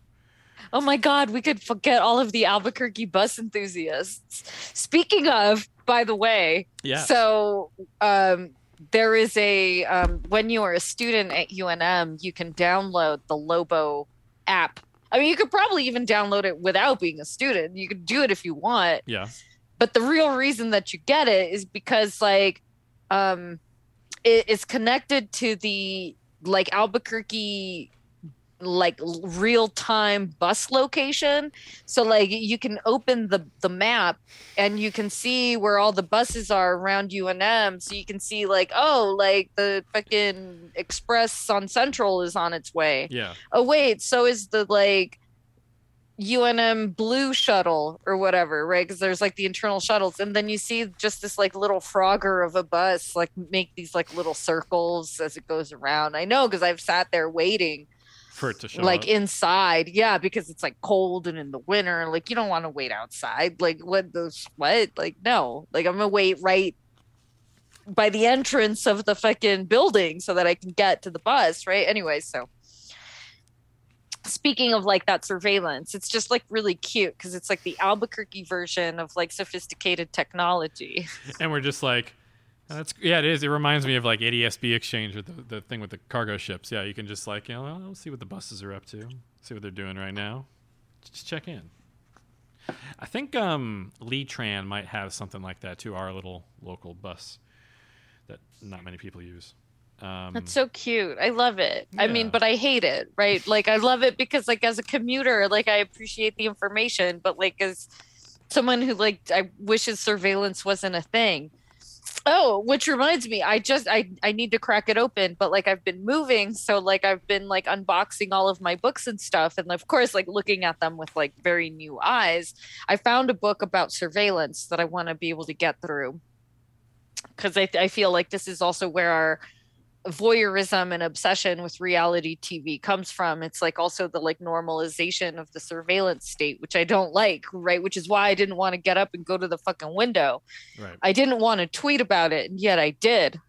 Oh my God, we could forget all of the Albuquerque bus enthusiasts. Speaking of, by the way, Yeah. so um, there is a, um, when you are a student at UNM, you can download the Lobo app. I mean, you could probably even download it without being a student. You could do it if you want. yeah. But the real reason that you get it is because, like, um, it, it's connected to the, like, Albuquerque like real time bus location. So like you can open the the map and you can see where all the buses are around UNM so you can see like oh like the fucking express on central is on its way. Yeah. oh wait so is the like UNM blue shuttle or whatever right? Because there's like the internal shuttles. And then you see just this like little frogger of a bus like make these like little circles as it goes around. I know because i've sat there waiting For it to show like up. inside. Yeah because it's like cold and in the winter like you don't want to wait outside. Like what the what? Like no. Like i'm gonna wait right by the entrance of the fucking building so that i can get to the bus right? Anyway so speaking of like that surveillance it's just like really cute because it's like the albuquerque version of like sophisticated technology. And we're just like that's yeah it is it reminds me of like adsb exchange with the, the thing with the cargo ships yeah you can just like you know well, see what the buses are up to see what they're doing right now just check in i think um lee tran might have something like that too our little local bus that not many people use um That's so cute. I love it. I mean, but I hate it, right? Like I love it because like as a commuter, like I appreciate the information, but like as someone who like I wishes surveillance wasn't a thing. Oh, which reminds me, I just I I need to crack it open, but like I've been moving, so like I've been like unboxing all of my books and stuff and of course like looking at them with like very new eyes. I found a book about surveillance that I want to be able to get through. Cuz I I feel like this is also where our voyeurism and obsession with reality TV comes from. It's like also the like normalization of the surveillance state, which I don't like, right? Which is why I didn't want to get up and go to the fucking window. right I didn't want to tweet about it, and yet I did.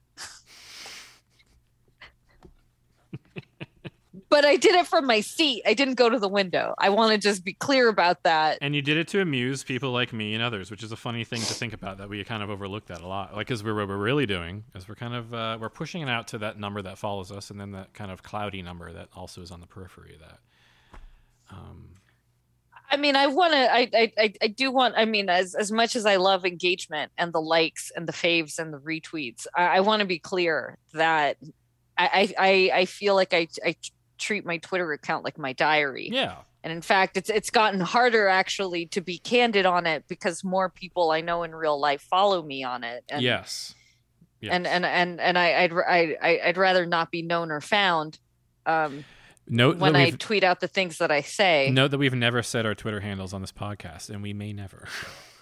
But I did it from my seat. I didn't go to the window. I want to just be clear about that. and you did it to amuse people like me and others which is a funny thing to think about that we kind of overlook that a lot like because we're what we're really doing is we're kind of uh, we're pushing it out to that number that follows us and then that kind of cloudy number that also is on the periphery of that um, I mean, I want to. I, I, I, do want. I mean, as as much as I love engagement and the likes and the faves and the retweets, I, I want to be clear that I, I, I- I feel like I, I treat my Twitter account like my diary. yeah And in fact, it's it's gotten harder actually to be candid on it because more people I know in real life follow me on it. And, yes yes. And and and and I, I'd I, I- I'd rather not be known or found. Um, note when I tweet out the things that I say. note that we've never said our twitter handles on this podcast and we may never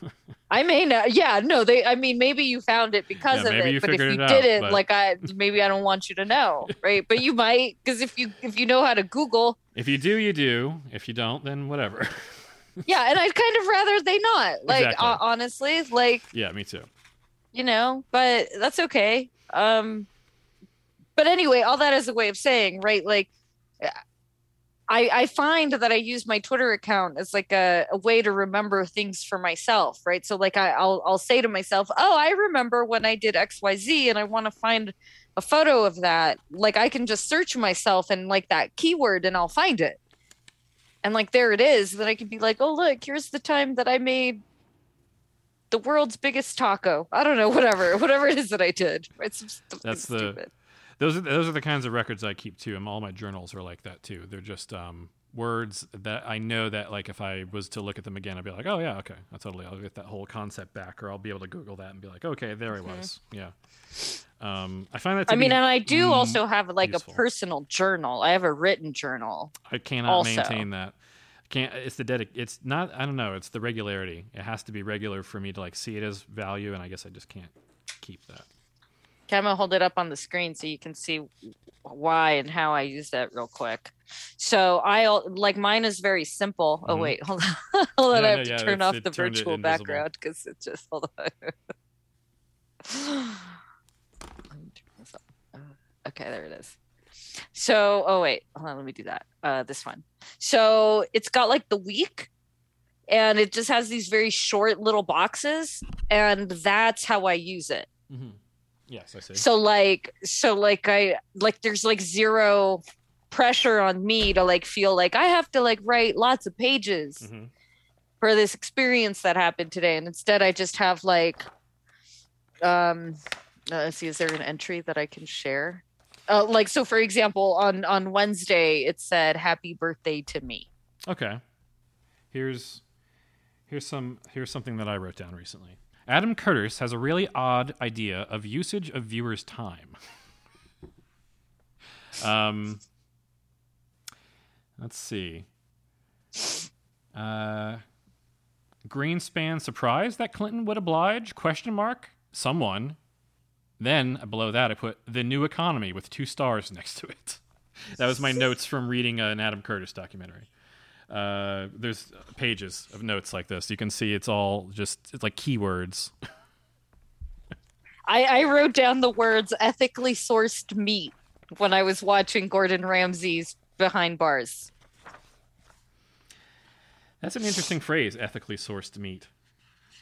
I may not. Yeah, no. They. I mean, maybe you found it because Yeah, of maybe it. but if you it didn't, but- like I, maybe I don't want you to know, right? But you might, because if you if you know how to Google, if you do you do if you don't then whatever yeah. And I'd kind of rather they not. Like Exactly. uh, honestly, like yeah me too you know. But that's okay. Um. But anyway, all that is a way of saying, right? Like. I, I find that I use my Twitter account as like a, a way to remember things for myself, right? So like I, I'll I'll say to myself, oh, I remember when I did X Y Z, and I want to find a photo of that. Like I can just search myself and like that keyword, and I'll find it. And like there it is. Then I can be like, oh look, here's the time that I made the world's biggest taco. I don't know, whatever, whatever it is that I did. It's That's the- stupid. Those are those are the kinds of records I keep too, and all my journals are like that too. They're just um, words that I know that like if I was to look at them again, I'd be like, oh yeah, okay, I totally, I'll get that whole concept back, or I'll be able to Google that and be like, okay, there it was. Yeah. Um, I find that. To I mean, and I do mm, also have like useful. a personal journal. I have a written journal. I cannot also. maintain that. Can't. It's the dedic. It's not. I don't know. It's the regularity. It has to be regular for me to like see it as value, and I guess I just can't keep that. I'm gonna hold it up on the screen so you can see why and how I use that real quick. So I like mine is very simple. Oh Mhm. wait, hold on, hold on. Yeah, I no, have to yeah, turn off the virtual background because it just hold on. Okay, there it is. So, oh wait, hold on, let me do that. Uh, this one. So it's got like the week, and it just has these very short little boxes, and that's how I use it. Mm-hmm. Yes, I see. So like so like I like there's like zero pressure on me to like feel like I have to like write lots of pages Mhm. for this experience that happened today and instead I just have like um uh, let's see is there an entry that I can share? Uh, like so for example on on Wednesday it said happy birthday to me. Okay. Here's here's some here's something that I wrote down recently. Adam Curtis has a really odd idea of usage of viewers' time. um, let's see. Uh, Greenspan surprised that Clinton would oblige? Question mark. Someone. Then below that, I put the new economy with two stars next to it. That was my notes from reading an Adam Curtis documentary. Uh, there's pages of notes like this. You can see it's all just it's like keywords. I, I wrote down the words ethically sourced meat when I was watching Gordon Ramsay's Behind Bars. That's an interesting phrase, ethically sourced meat.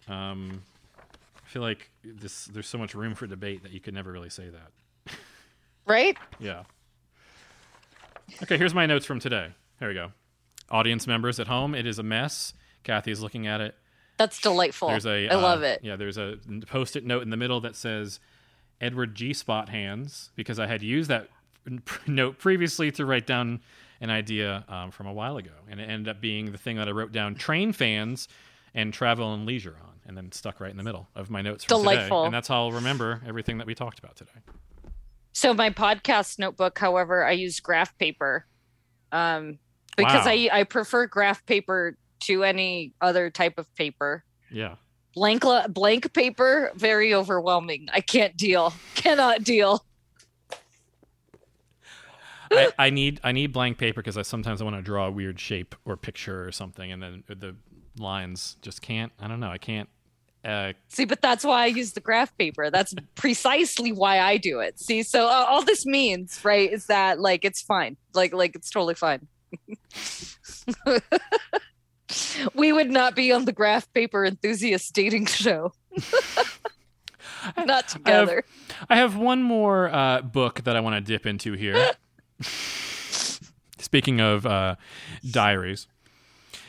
Um, I feel like this there's so much room for debate that you could never really say that. Right? Yeah. Okay, here's my notes from today. Here we go. Audience members at home, it is a mess. Kathy is looking at it. That's delightful. There's a I uh, love it. Yeah, there's a post-it note in the middle that says Edward G. Spot hands because I had used that note previously to write down an idea um, from a while ago, and it ended up being the thing that I wrote down: train fans and travel and leisure on, and then stuck right in the middle of my notes from today, and that's how I'll remember everything that we talked about today. So my podcast notebook, however, I use graph paper. Um because Wow. I I prefer graph paper to any other type of paper. Yeah. Blank blank paper, very overwhelming. I can't deal. Cannot deal. I, I need I need blank paper because I sometimes I want to draw a weird shape or picture or something, and then the lines just can't. I don't know. I can't. Uh, See, but that's why I use the graph paper. That's precisely why I do it. See, so uh, all this means, right, is that like it's fine. Like like it's totally fine. We would not be on the graph paper enthusiast dating show. not together. I have one more uh, book that I want to dip into here. Speaking of uh, diaries,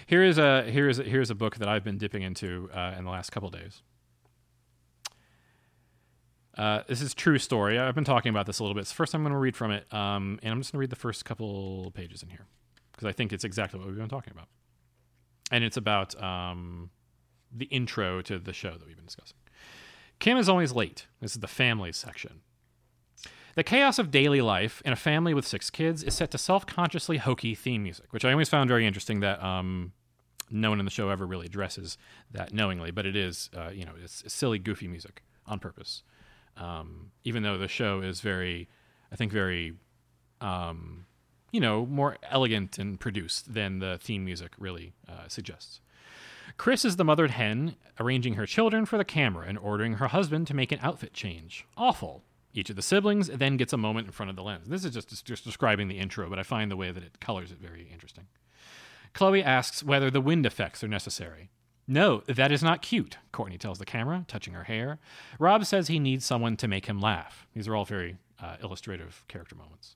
here is a here is a, here is a book that I've been dipping into uh, in the last couple days. Uh, this is true story. I've been talking about this a little bit. It's the first time I'm going to read from it, um, and I'm just going to read the first couple pages in here because I think it's exactly what we've been talking about, and it's about um, the intro to the show that we've been discussing. Kim is always late. This is the family section. The chaos of daily life in a family with six kids is set to self-consciously hokey theme music, which I always found very interesting. That um, no one in the show ever really addresses that knowingly, but it is, uh, you know, it's silly, goofy music on purpose. Um, even though the show is very, I think, very, um, you know, more elegant and produced than the theme music really uh, suggests. Kris is the mothered hen, arranging her children for the camera and ordering her husband to make an outfit change. Awful. Each of the siblings then gets a moment in front of the lens. This is just, just describing the intro, but I find the way that it colors it very interesting. Khloe asks whether the wind effects are necessary. No, that is not cute, Kourtney tells the camera, touching her hair. Rob says he needs someone to make him laugh. These are all very uh, illustrative character moments.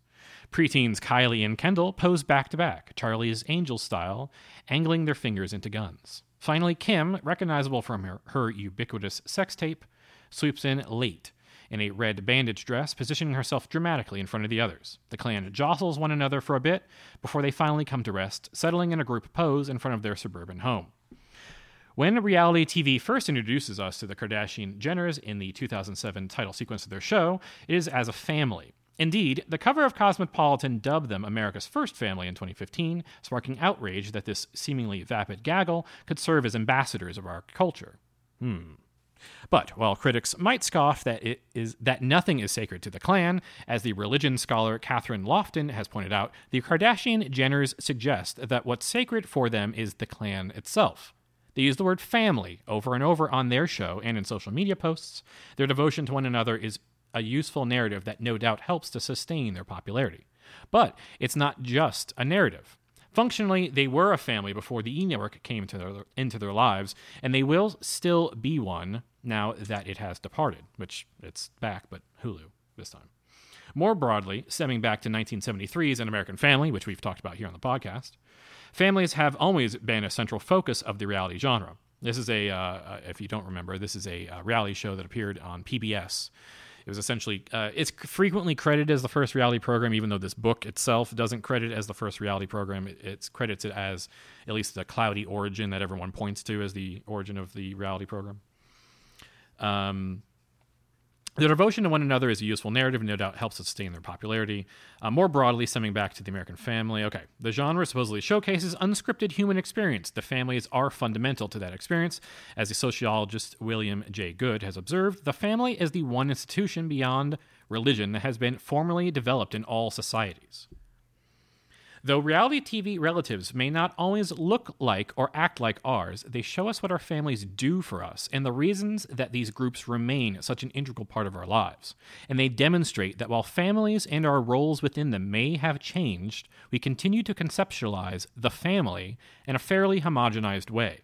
Preteens Kylie and Kendall pose back to back, Charlie's angel style, angling their fingers into guns. Finally, Kim, recognizable from her, her ubiquitous sex tape, sweeps in late in a red bandage dress, positioning herself dramatically in front of the others. The clan jostles one another for a bit before they finally come to rest, settling in a group pose in front of their suburban home. When reality TV first introduces us to the Kardashian Jenners in the 2007 title sequence of their show, it is as a family. Indeed, the cover of Cosmopolitan dubbed them America's first family in 2015, sparking outrage that this seemingly vapid gaggle could serve as ambassadors of our culture. Hmm. But while critics might scoff that it is that nothing is sacred to the clan, as the religion scholar Kathryn Lofton has pointed out, the Kardashian Jenners suggest that what's sacred for them is the clan itself. They use the word family over and over on their show and in social media posts. Their devotion to one another is a useful narrative that no doubt helps to sustain their popularity. But it's not just a narrative. Functionally, they were a family before the E Network came into their, into their lives, and they will still be one now that it has departed, which it's back, but Hulu this time. More broadly, stemming back to 1973's An American Family, which we've talked about here on the podcast, families have always been a central focus of the reality genre. This is a, uh, if you don't remember, this is a uh, reality show that appeared on PBS it was essentially uh, it's frequently credited as the first reality program, even though this book itself doesn't credit it as the first reality program. It, it's credits it as at least the cloudy origin that everyone points to as the origin of the reality program. Um, the devotion to one another is a useful narrative and no doubt helps sustain their popularity. Uh, more broadly, stemming back to the American family, okay, the genre supposedly showcases unscripted human experience. The families are fundamental to that experience. As the sociologist William J. Goode has observed, the family is the one institution beyond religion that has been formally developed in all societies. Though reality TV relatives may not always look like or act like ours, they show us what our families do for us and the reasons that these groups remain such an integral part of our lives. And they demonstrate that while families and our roles within them may have changed, we continue to conceptualize the family in a fairly homogenized way.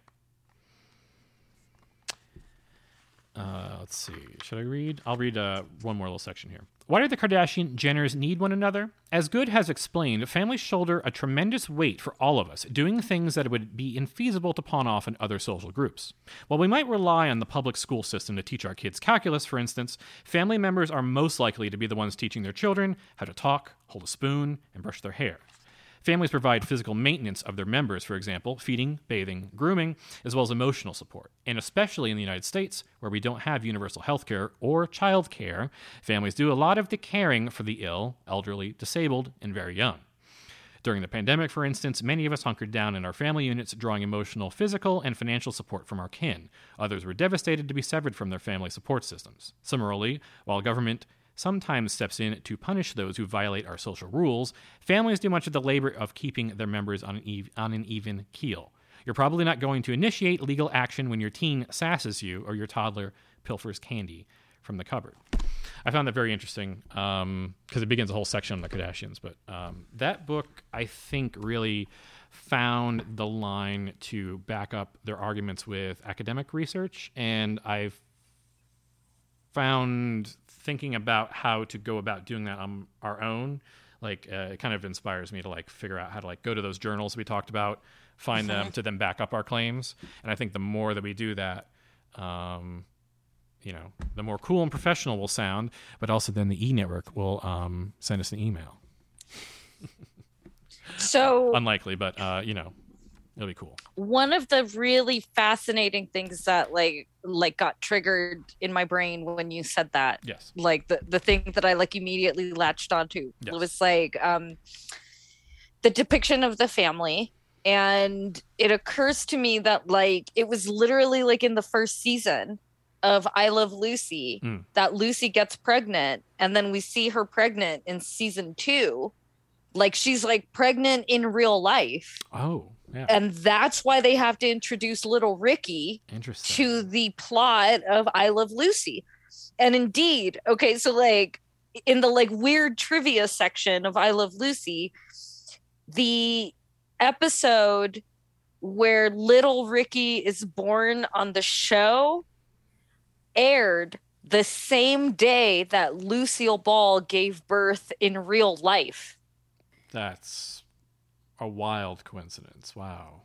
Uh, let's see. Should I read? I'll read uh, one more little section here. Why do the Kardashian Jenners need one another? As Goode has explained, families shoulder a tremendous weight for all of us, doing things that would be infeasible to pawn off in other social groups. While we might rely on the public school system to teach our kids calculus, for instance, family members are most likely to be the ones teaching their children how to talk, hold a spoon, and brush their hair. Families provide physical maintenance of their members, for example, feeding, bathing, grooming, as well as emotional support. And especially in the United States, where we don't have universal health care or child care, families do a lot of the caring for the ill, elderly, disabled, and very young. During the pandemic, for instance, many of us hunkered down in our family units, drawing emotional, physical, and financial support from our kin. Others were devastated to be severed from their family support systems. Similarly, while government sometimes steps in to punish those who violate our social rules, families do much of the labor of keeping their members on an, ev- on an even keel. You're probably not going to initiate legal action when your teen sasses you or your toddler pilfers candy from the cupboard. I found that very interesting because um, it begins a whole section on the Kardashians. But um, that book, I think, really found the line to back up their arguments with academic research. And I've found thinking about how to go about doing that on our own like uh, it kind of inspires me to like figure out how to like go to those journals we talked about find them to then back up our claims. And i think the more that we do that um, you know the more cool and professional we'll sound but also then the e-network will um, send us an email. So unlikely but uh, you know It'll be cool. One of the really fascinating things that like like got triggered in my brain when you said that. Yes. Like the the thing that I like immediately latched onto. Yes. Was like um the depiction of the family and it occurs to me that like it was literally like in the first season of I Love Lucy mm. that Lucy gets pregnant and then we see her pregnant in season 2 like she's like pregnant in real life. Oh. Yeah. And that's why they have to introduce little Ricky to the plot of I Love Lucy. And indeed, okay, so like in the like weird trivia section of I Love Lucy, the episode where little Ricky is born on the show aired the same day that Lucille Ball gave birth in real life. That's a wild coincidence. Wow.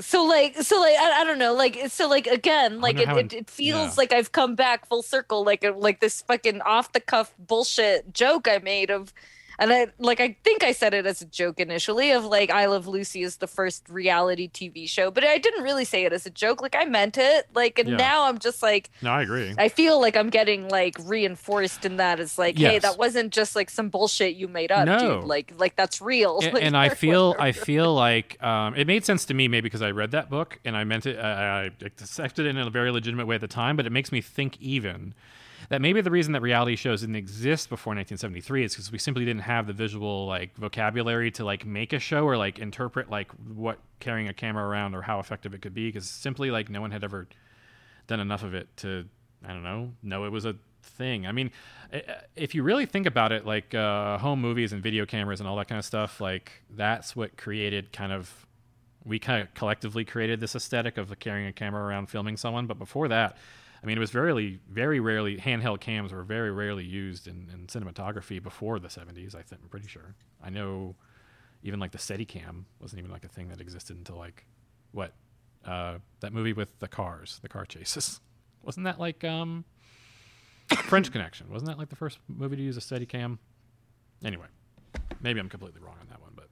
so like so like I, I don't know like so like again like it, it, it feels yeah. like I've come back full circle like a, like this fucking off the cuff bullshit joke I made of and I like I think I said it as a joke initially of like I Love Lucy is the first reality TV show but I didn't really say it as a joke like I meant it like and Yeah. now I'm just like No, I agree. I feel like I'm getting like reinforced in that it's like hey that wasn't just like some bullshit you made up No. dude like like that's real and, Like, and I feel. I feel like um, it made sense to me maybe because I read that book and I meant it I, I accepted it in a very legitimate way at the time, but it makes me think even that maybe the reason that reality shows didn't exist before 1973 is because we simply didn't have the visual like vocabulary to like make a show or like interpret like what carrying a camera around or how effective it could be because simply like no one had ever done enough of it to I don't know know it was a thing. I mean, if you really think about it, like uh, home movies and video cameras and all that kind of stuff, like that's what created kind of we kind of collectively created this aesthetic of carrying a camera around filming someone. But before that, I mean, it was very, very rarely handheld cams were very rarely used in, in cinematography before the 70s. I think I'm pretty sure. I know even like the Steadicam wasn't even like a thing that existed until like what uh, that movie with the cars, the car chases. Wasn't that like um, French Connection? Wasn't that like the first movie to use a Steadicam? Anyway, maybe I'm completely wrong on that one, but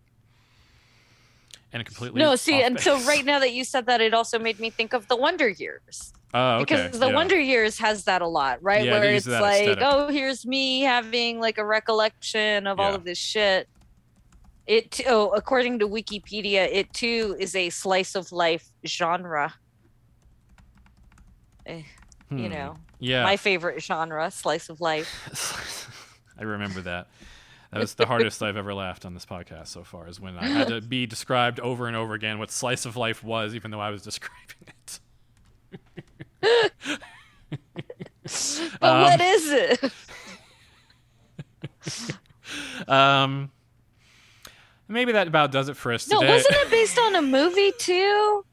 and completely No, see, and so right now that you said that, it also made me think of the Wonder Years Oh, okay. because the yeah. Wonder Years has that a lot, right? Yeah, Where it's like, aesthetic. oh, here's me having like a recollection of all of this shit. It oh, according to Wikipedia, it too is a slice of life genre. Eh, You Hmm. know, yeah, my favorite genre, slice of life. I remember that. That was the hardest I've ever laughed on this podcast so far. Is when I had to be described over and over again what slice of life was, even though I was describing it. But Um, what is it? Um, maybe that about does it for us No, wasn't it based on a movie too?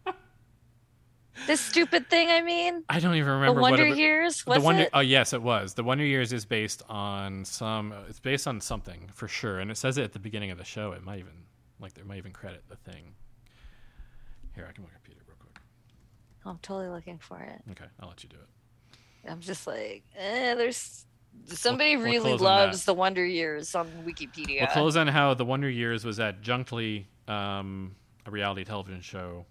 This stupid thing, I mean, I don't even the remember Wonder what it, Years. Was the Wonder. it? Oh yes, it was. The Wonder Years is based on some. It's based on something for sure, and it says it at the beginning of the show. It might even like they might even credit the thing. Here, I can look at Peter real quick. Oh, I'm totally looking for it. Okay, I'll let you do it. I'm just like, eh, there's somebody we'll really close on loves the Wonder Years on Wikipedia. We'll close on how the Wonder Years was adjunctly um, a reality television show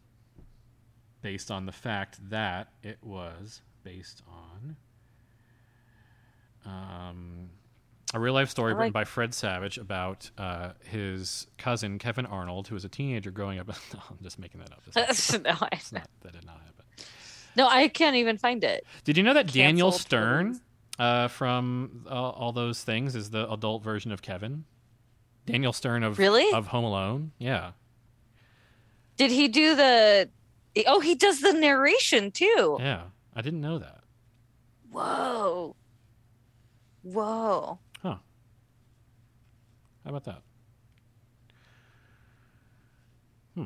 based on the fact that it was based on um, a real life story I written by Fred Savage about uh, his cousin Kevin Arnold, who was a teenager growing up. no, I'm just making that up. It's not, no, I, it's not, that did not happen. No, I can't even find it. Did you know that Daniel Stern uh, from uh, all those things is the adult version of Kevin? Daniel Stern of Really? of Home Alone. Yeah. Did he do the? Oh, he does the narration too. Yeah. I didn't know that. Whoa. Whoa. Huh. How about that? Hmm.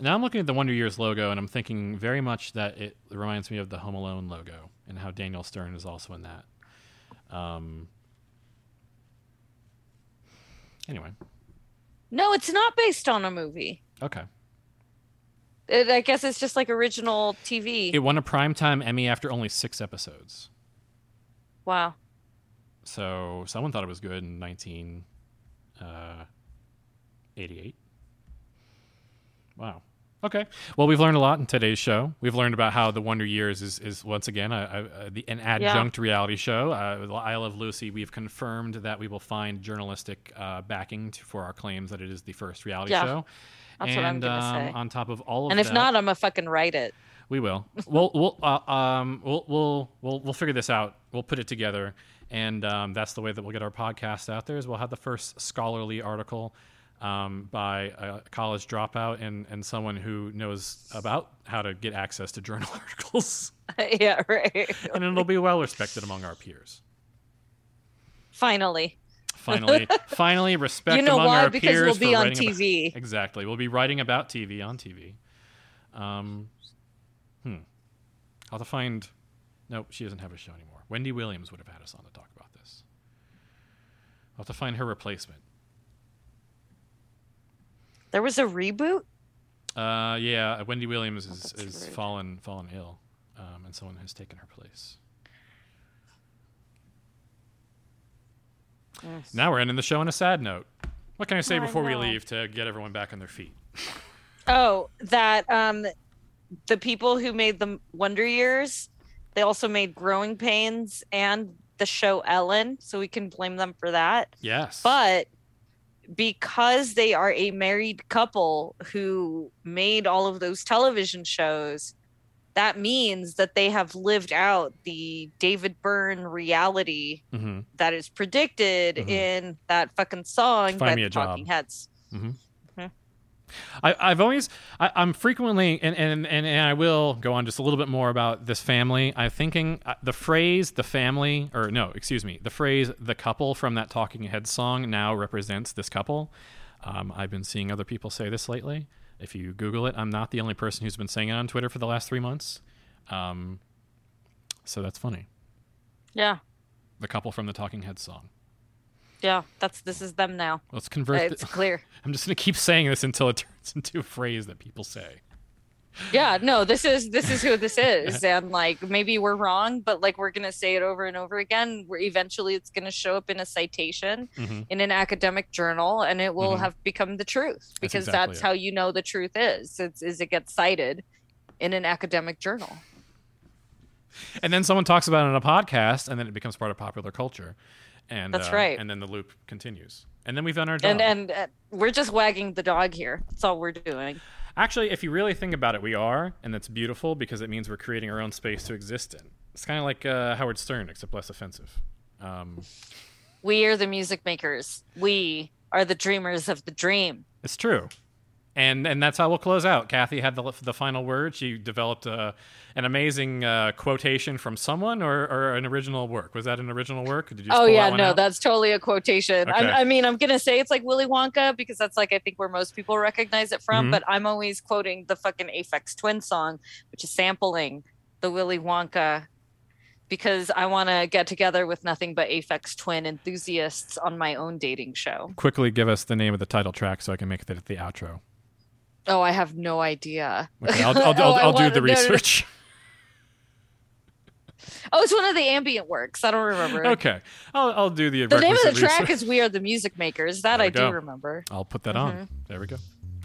Now I'm looking at the Wonder Years logo and I'm thinking very much that it reminds me of the Home Alone logo and how Daniel Stern is also in that. Um, anyway, No, it's not based on a movie. okay. It, I guess it's just like original TV. It won a primetime Emmy after only six episodes. wow. So someone thought it was good in 1988. Wow. Okay. Well, we've learned a lot in today's show. We've learned about how the Wonder Years is, is once again a, a, a, the, an adjunct reality show. Uh, I Love Lucy, we've confirmed that we will find journalistic uh, backing to, for our claims that it is the first reality Yeah, show. That's and what I'm gonna um, say. on top of all of And if that, not, I'm gonna fucking write it. we will. we'll we'll uh, um we'll we'll we'll we'll figure this out. We'll put it together, and um, that's the way that we'll get our podcast out there. Is we'll have the first scholarly article um, by a college dropout and and someone who knows about how to get access to journal articles, yeah, right. and it'll be well respected among our peers. Finally. Finally, finally, respect you know among why? our Because peers we'll be on writing about- TV. Exactly. We'll be writing about TV on TV. Um, hmm. I'll have to find. Nope, she doesn't have a show anymore. Wendy Williams would have had us on to talk about this. I'll have to find her replacement. There was a reboot. Uh, yeah, Wendy Williams is, that's is rude. fallen fallen ill, um, and someone has taken her place. Now we're ending the show on a sad note. What can I say I before we leave to get everyone back on their feet? Oh, that um, the people who made the Wonder Years, they also made Growing Pains and the show Ellen, so we can blame them for that. Yes, But because they are a married couple who made all of those television shows, that means that they have lived out the David Byrne reality hmm that is predicted Mhm. in that fucking song Find by the a Job. Talking Heads. I, I've always, I, I'm frequently, and, and, and, and I will go on just a little bit more about this family. I'm thinking uh, the phrase "the family," or no, excuse me, the phrase "the couple" from that Talking Heads song now represents this couple. Um, I've been seeing other people say this lately. If you Google it, I'm not the only person who's been saying it on Twitter for the last three months. Um, so that's funny. Yeah, The couple from the Talking Heads song. Yeah, that's this is them now. Let's convert. It's th- clear. I'm just gonna keep saying this until it turns into a phrase that people say. Yeah, no, this is this is who this is, and like maybe we're wrong, but like we're gonna say it over and over again. Where eventually it's gonna show up in a citation hmm in an academic journal, and it will Mhm. have become the truth because exactly that's how you know the truth is. It's is it gets cited in an academic journal. and then someone talks about it on a podcast, and then it becomes part of popular culture. And That's uh, right. And then the loop continues, and then we've done our job. And and uh, we're just wagging the dog here. That's all we're doing. Actually, if you really think about it, we are, and that's beautiful because it means we're creating our own space to exist in. It's kind of like uh, Howard Stern, except less offensive. Um, We are the music makers. We are the dreamers of the dream. it's true, and and that's how we'll close out. Kathy had the the final word. She developed uh, an amazing uh, quotation from someone or, or an original work. Was that an original work? Did you Oh yeah, that no, out? that's totally a quotation. Okay. I, I mean, I'm gonna say it's like Willy Wonka because that's like I think where most people recognize it from. Mhm. But I'm always quoting the fucking Aphex Twin song, which is sampling the Willy Wonka, because I want to get together with nothing but Aphex Twin enthusiasts on my own dating show. quickly give us the name of the title track so I can make that the outro. Oh, I have no idea. Okay, I'll, I'll, Oh, I'll, I I'll do the research. Oh, it's one of the ambient works. I don't remember. okay, I'll, I'll do the. The name of the track research. is "We Are the Music Makers." That I go. do remember. I'll put that on. There we go.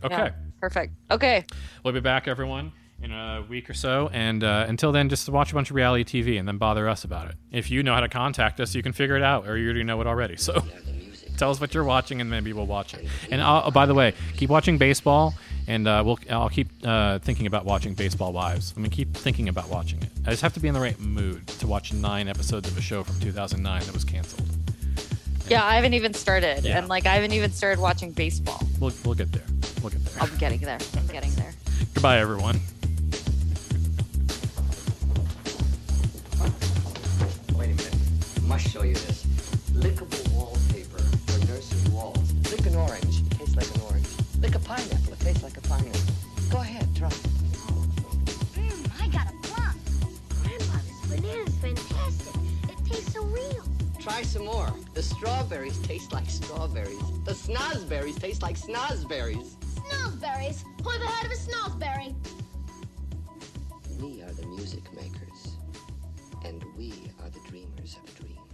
Okay, Yeah. Perfect. Okay. we'll be back, everyone, in a week or so. And uh, until then, just watch a bunch of reality TV and then bother us about it. If you know how to contact us, you can figure it out, or you already know it already. So tell us what you're watching, and maybe we'll watch it. And uh, oh, by the way, keep watching baseball, and uh, we'll I'll keep uh, thinking about watching Baseball Wives. I mean, keep thinking about watching it. I just have to be in the right mood to watch nine episodes of a show from 2009 that was canceled. Yeah, I haven't even started, Yeah. and like I haven't even started watching baseball. We'll, we'll get there. We'll get there. I'm getting there. I'm getting there. Goodbye, everyone. Wait a minute. I must show you this. Lickable strawberries taste like strawberries. The snozberries taste like snozberries. Snozberries. Who ever heard of a snozberry? We are the music makers. And we are the dreamers of dreams.